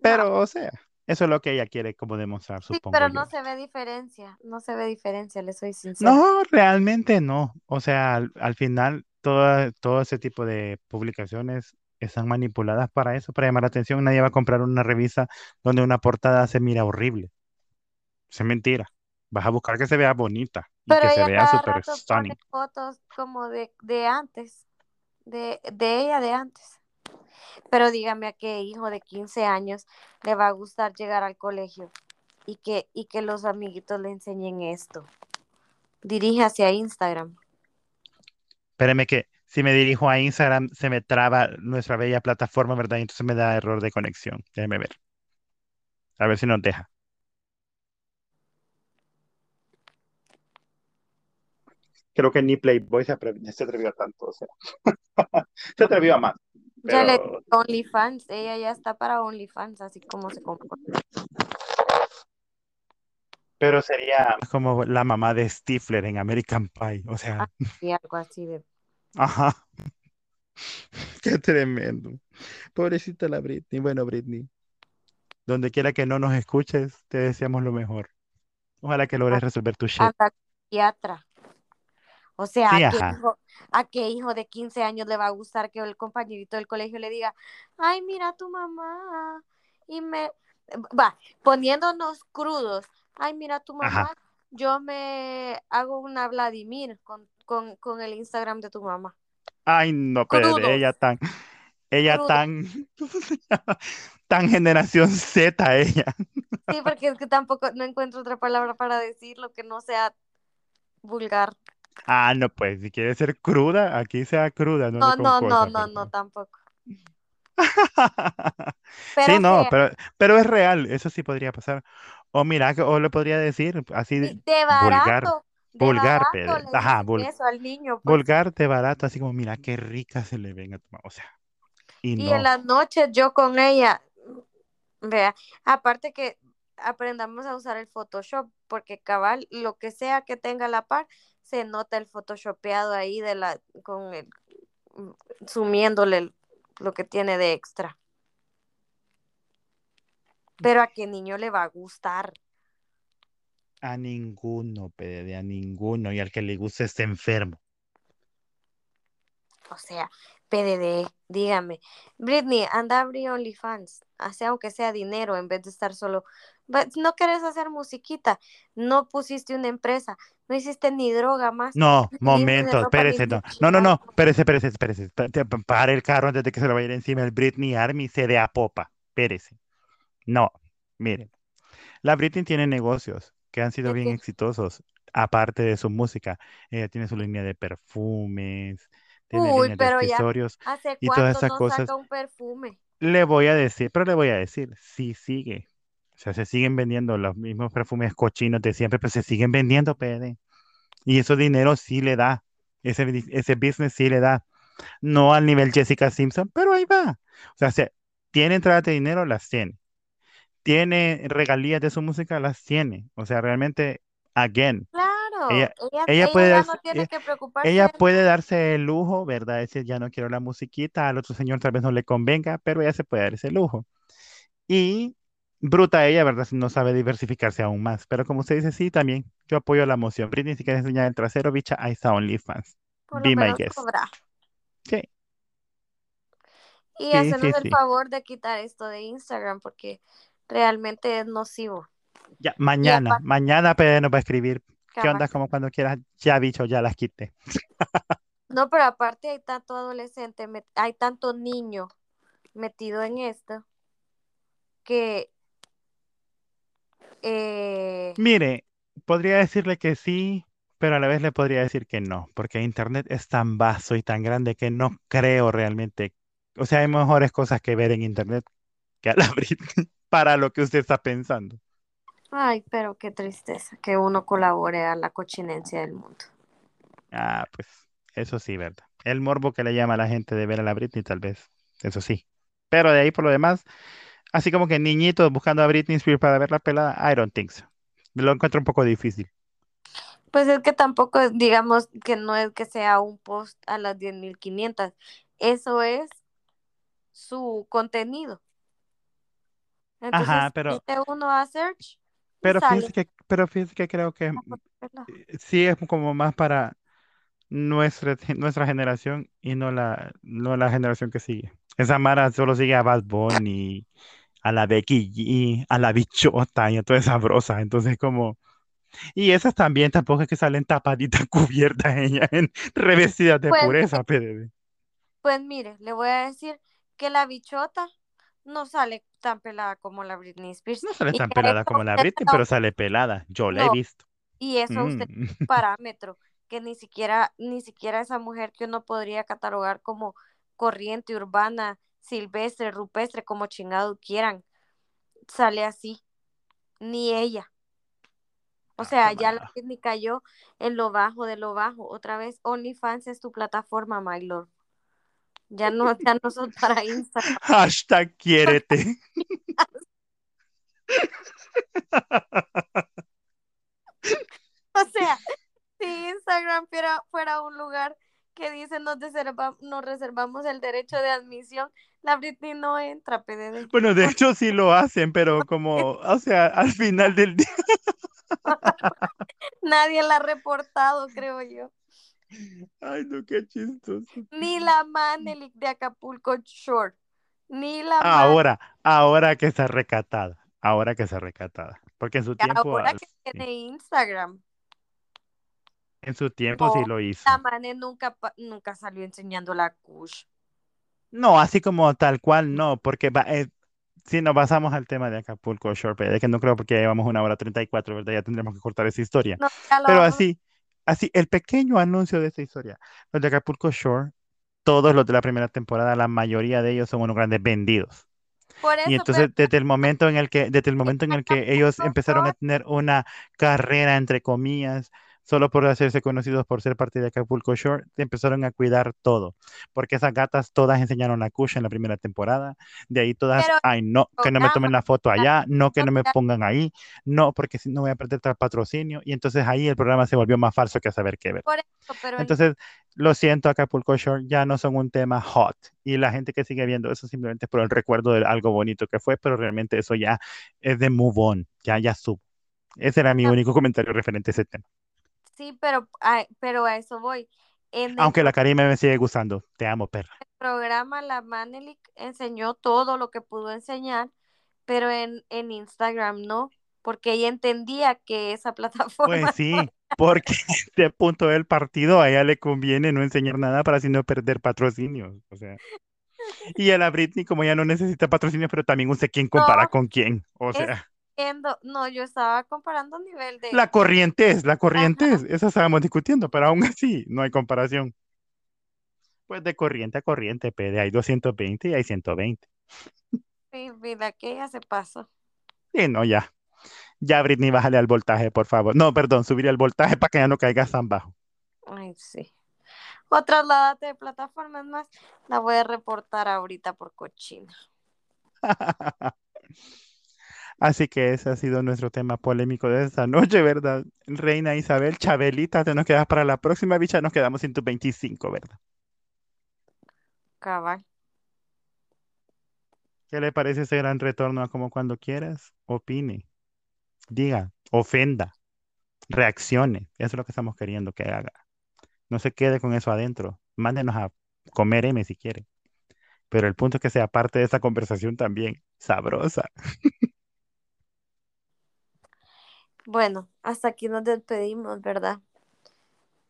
Pero, o sea, eso es lo que ella quiere como demostrar, Sí, supongo pero yo. no se ve diferencia, no se ve diferencia, le soy sincera. No, realmente no. O sea, al, al final, toda- todo ese tipo de publicaciones están manipuladas para eso, para llamar la atención. Nadie va a comprar una revista donde una portada se mira horrible. Es mentira. Vas a buscar que se vea bonita y Pero que se vea súper stunning. fotos como de, de antes, de, de ella de antes. Pero dígame a qué hijo de 15 años le va a gustar llegar al colegio y que, y que los amiguitos le enseñen esto. Dirige hacia Instagram. Espéreme que si me dirijo a Instagram se me traba nuestra bella plataforma, ¿verdad? Y entonces me da error de conexión. Déjeme ver. A ver si nos deja. Creo que ni Playboy se, atre- se atrevió a tanto, o sea. <laughs> se atrevió a más. Ya le Pero OnlyFans, ella ya está para OnlyFans, así como se comporta. Pero sería como la mamá de Stifler en American Pie. O sea, Y algo así de. ajá. <laughs> Qué tremendo. Pobrecita la Britney. Bueno, Britney, donde quiera que no nos escuches, te deseamos lo mejor. Ojalá que logres resolver tu shit. Anda psiquiatra. O sea, Sí, ¿a qué, hijo, ¿a qué hijo de 15 años le va a gustar que el compañerito del colegio le diga, ay, mira a tu mamá? Y me, va, poniéndonos crudos, ay, mira a tu mamá, Ajá. yo me hago una Vladimir con, con, con el Instagram de tu mamá. Ay, no, pero Crudos. ella tan, Ella tan. <laughs> Tan generación Z ella. Sí, porque es que tampoco no encuentro otra palabra para decirlo que no sea vulgar. Ah, no, pues, si quiere ser cruda, aquí sea cruda, no No, con no, no, cosas, no, no, tampoco. <laughs> Sí, Pero no, pero, pero es real, eso sí podría pasar. O mira, que- o le podría decir así, sí, de vulgar, barato, de vulgar, barato pede. le Ajá, dicen vul- eso al niño, pues. vulgar de barato, así como, mira, qué rica se le ven a tu mamá. O sea, y Y en no. las noches yo con ella, vea, aparte que aprendamos a usar el Photoshop, porque cabal, lo que sea que tenga a la par, se nota el photoshopeado ahí de la, con el, mm, sumiéndole lo que tiene de extra. Pero a qué niño le va a gustar. A ninguno, pede, a ninguno. Y al que le guste está enfermo. O sea, PDD, dígame. Britney, anda a abrir OnlyFans. Hace aunque sea dinero en vez de estar solo. But no querés hacer musiquita. No pusiste una empresa. No hiciste ni droga más. No, <laughs> de momento, espérese, no. No, no, no, espérese, espérese, espérese. Pa- te- pa- Pare el carro antes de que se le vaya encima el Britney Army se dé a popa. Espérese. No, miren. La Britney tiene negocios que han sido ¿De bien exitosos, aparte de su música. Ella tiene su línea de perfumes, tiene Uy, pero ya, accesorios ¿hace y todas esas no cosas. saca un perfume? Le voy a decir, pero le voy a decir, sí sigue. O sea, se siguen vendiendo los mismos perfumes cochinos de siempre, pero se siguen vendiendo, PD. Y eso dinero sí le da. Ese, ese business sí le da. No al nivel Jessica Simpson, pero ahí va. O sea, se- tiene entradas de dinero, las tiene. Tiene regalías de su música, las tiene. O sea, realmente, again, Claro, ella, ella, ella puede darse, no tiene ella, que preocuparse ella de puede darse el lujo, ¿verdad? Decir, ya no quiero la musiquita, al otro señor tal vez no le convenga, pero ella se puede dar ese lujo. Y bruta ella, ¿verdad? No sabe diversificarse aún más. Pero como usted dice, sí, también. Yo apoyo la moción. Britney, si quieres enseñar el trasero, bicha, ahí está OnlyFans. Por Be my guest. cobra. Sí, Y sí, sí, hacernos el sí. favor de quitar esto de Instagram porque realmente es nocivo. Ya, mañana, aparte, mañana PD nos va a escribir. ¿Qué onda? Como cuando quieras. Ya, bicho, ya las quité. No, pero aparte hay tanto adolescente, hay tanto niño metido en esto que eh, Mire, podría decirle que sí, pero a la vez le podría decir que no, porque Internet es tan vasto y tan grande que no creo realmente. O sea, hay mejores cosas que ver en Internet que a la <laughs> Britney para lo que usted está pensando. Ay, pero qué tristeza que uno colabore a la cochinencia del mundo. Ah, pues eso sí, ¿verdad? El morbo que le llama a la gente de ver a la Britney, tal vez, eso sí. Pero de ahí por lo demás, así como que niñitos buscando a Britney Spears para ver la pelada, I don't think so. Lo encuentro un poco difícil. Pues es que tampoco, digamos que no es que sea un post a las 10.500, eso es su contenido. Entonces, Ajá, pero, uno a search pero sale. fíjese que, pero fíjese que creo que pelada. eh, sí es como más para nuestra, <laughs> nuestra generación y no la, no la generación que sigue. Esa Mara solo sigue a Bad Bunny, a la Becky G, a la Bichota y a toda esa brosa. Entonces, como. Y esas también tampoco es que salen tapaditas <laughs> cubiertas ella en revestidas de Pues, pureza, PDD. pues mire, le voy a decir que la bichota no sale tan pelada como la Britney Spears. No sale Y tan pelada como la Britney, pero sale pelada. Yo la he visto. y eso usted Mm. es <laughs> un parámetro que ni siquiera, ni siquiera esa mujer que uno podría catalogar como corriente urbana, silvestre, rupestre, como chingado quieran, sale así. Ni ella. O Ah, sea, ya la. Britney cayó en lo bajo de lo bajo. Otra vez, OnlyFans es tu plataforma, my lord. Ya no, ya no son para Instagram. <laughs> Hashtag quiérete. O sea, si Instagram fuera, fuera un lugar que dice nos, reserva- nos reservamos el derecho de admisión, la Britney no entra, PDD. Bueno, de hecho sí lo hacen, pero como, o sea, al final del día. <laughs> Nadie la ha reportado, creo yo. Ay, no, qué chistoso. Ni la Manelik de Acapulco Shore. Ni la Ah, Ahora, ahora que está recatada. Ahora que está recatada. Porque en su Manelik, tiempo, ahora ah, que sí, tiene Instagram. en su tiempo sí No, lo hizo. La Mane nunca, nunca salió enseñando la kush. No, así como tal cual, no, porque va, eh, si nos basamos al tema de Acapulco pero es que no creo porque ya llevamos una hora 34, ¿verdad? Ya tendremos que cortar esa historia. No, Pero así, así, el pequeño anuncio de esta historia, los de Acapulco Shore, todos los de la primera temporada, la mayoría de ellos son unos grandes vendidos. Por Y eso, pero entonces, desde el momento en el que, desde el en momento en el que ellos empezaron a tener una carrera, entre comillas, solo por hacerse conocidos por ser parte de Acapulco Shore, empezaron a cuidar todo. Porque esas gatas todas enseñaron la cucha en la primera temporada. De ahí todas, pero ay, no, que no me tomen la foto allá, no que no me pongan ahí, no, porque si no voy a perder el patrocinio. Y entonces ahí el programa se volvió más falso que saber qué ver. Entonces, lo siento, Acapulco Shore ya no son un tema hot. Y la gente que sigue viendo eso simplemente es por el recuerdo de algo bonito que fue, pero realmente eso ya es de move on, ya, ya subo. Ese era mi único comentario referente a ese tema. Sí, pero, ay, pero a eso voy. En el Aunque la pro- Karime me sigue gustando. Te amo, perra. programa, la Manelik enseñó todo lo que pudo enseñar, pero en, en Instagram no, porque ella entendía que esa <laughs> plataforma Pues sí, porque <laughs> de punto del partido a ella le conviene no enseñar nada para así no perder patrocinios. O sea. Y a la Britney, como ya no necesita patrocinio, pero también usted quién compara no con quién. O sea. No, yo estaba comparando a nivel de, La corriente es, la corriente es, esa estábamos discutiendo, pero aún así no hay comparación. Pues de corriente a corriente, pede, hay 220 y hay 120. sí, mira que ella se pasó. Y no, ya. Ya, Britney, bájale al voltaje, por favor. No, perdón, subir el voltaje para que ya no caigas tan bajo. Ay, sí. O trasládate de plataformas más, la voy a reportar ahorita por cochina. <laughs> Así que ese ha sido nuestro tema polémico de esta noche, ¿verdad? Reina Isabel, Chabelita, te nos quedas para la próxima, bicha, nos quedamos en tus 25, ¿verdad? Cabal. ¿Qué le parece ese gran retorno a como cuando quieras? Opine, diga, ofenda, reaccione. Eso es lo que estamos queriendo que haga. No se quede con eso adentro. Mándenos a comer M si quiere. Pero el punto es que sea parte de esta conversación también. Sabrosa. <laughs> Bueno, hasta aquí nos despedimos, ¿verdad?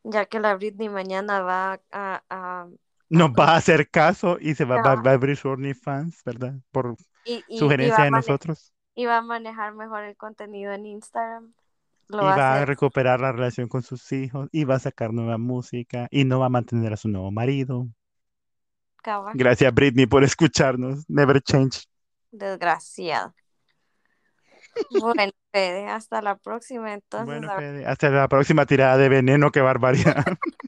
Ya que la Britney mañana va a, a, Nos va a hacer caso y se va, va- va a abrir su OnlyFans, ¿verdad? Por y, y, y sugerencia de nosotros. y va a manejar mejor el contenido en Instagram. Lo Y va a va a hacer recuperar la relación con sus hijos y va a sacar nueva música y no va a mantener a su nuevo marido. Gracias, Britney, por escucharnos. Never change. desgraciado. Bueno, Fede, hasta la próxima. Entonces, Bueno, Fede, hasta la próxima tirada de veneno, qué barbaridad. <laughs>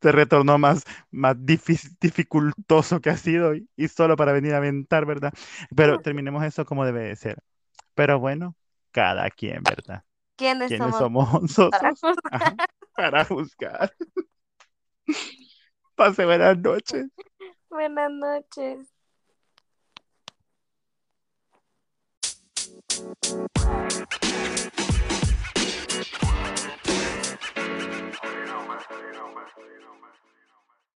Se retornó más, más dificultoso que ha sido y, y solo para venir a aventar, ¿verdad? Pero <laughs> terminemos eso como debe de ser. Pero bueno, cada quien, ¿verdad? ¿quiénes ¿Quiénes somos somos <laughs> para? Ajá, para juzgar. Pase buenas noches. Buenas noches. Thank you.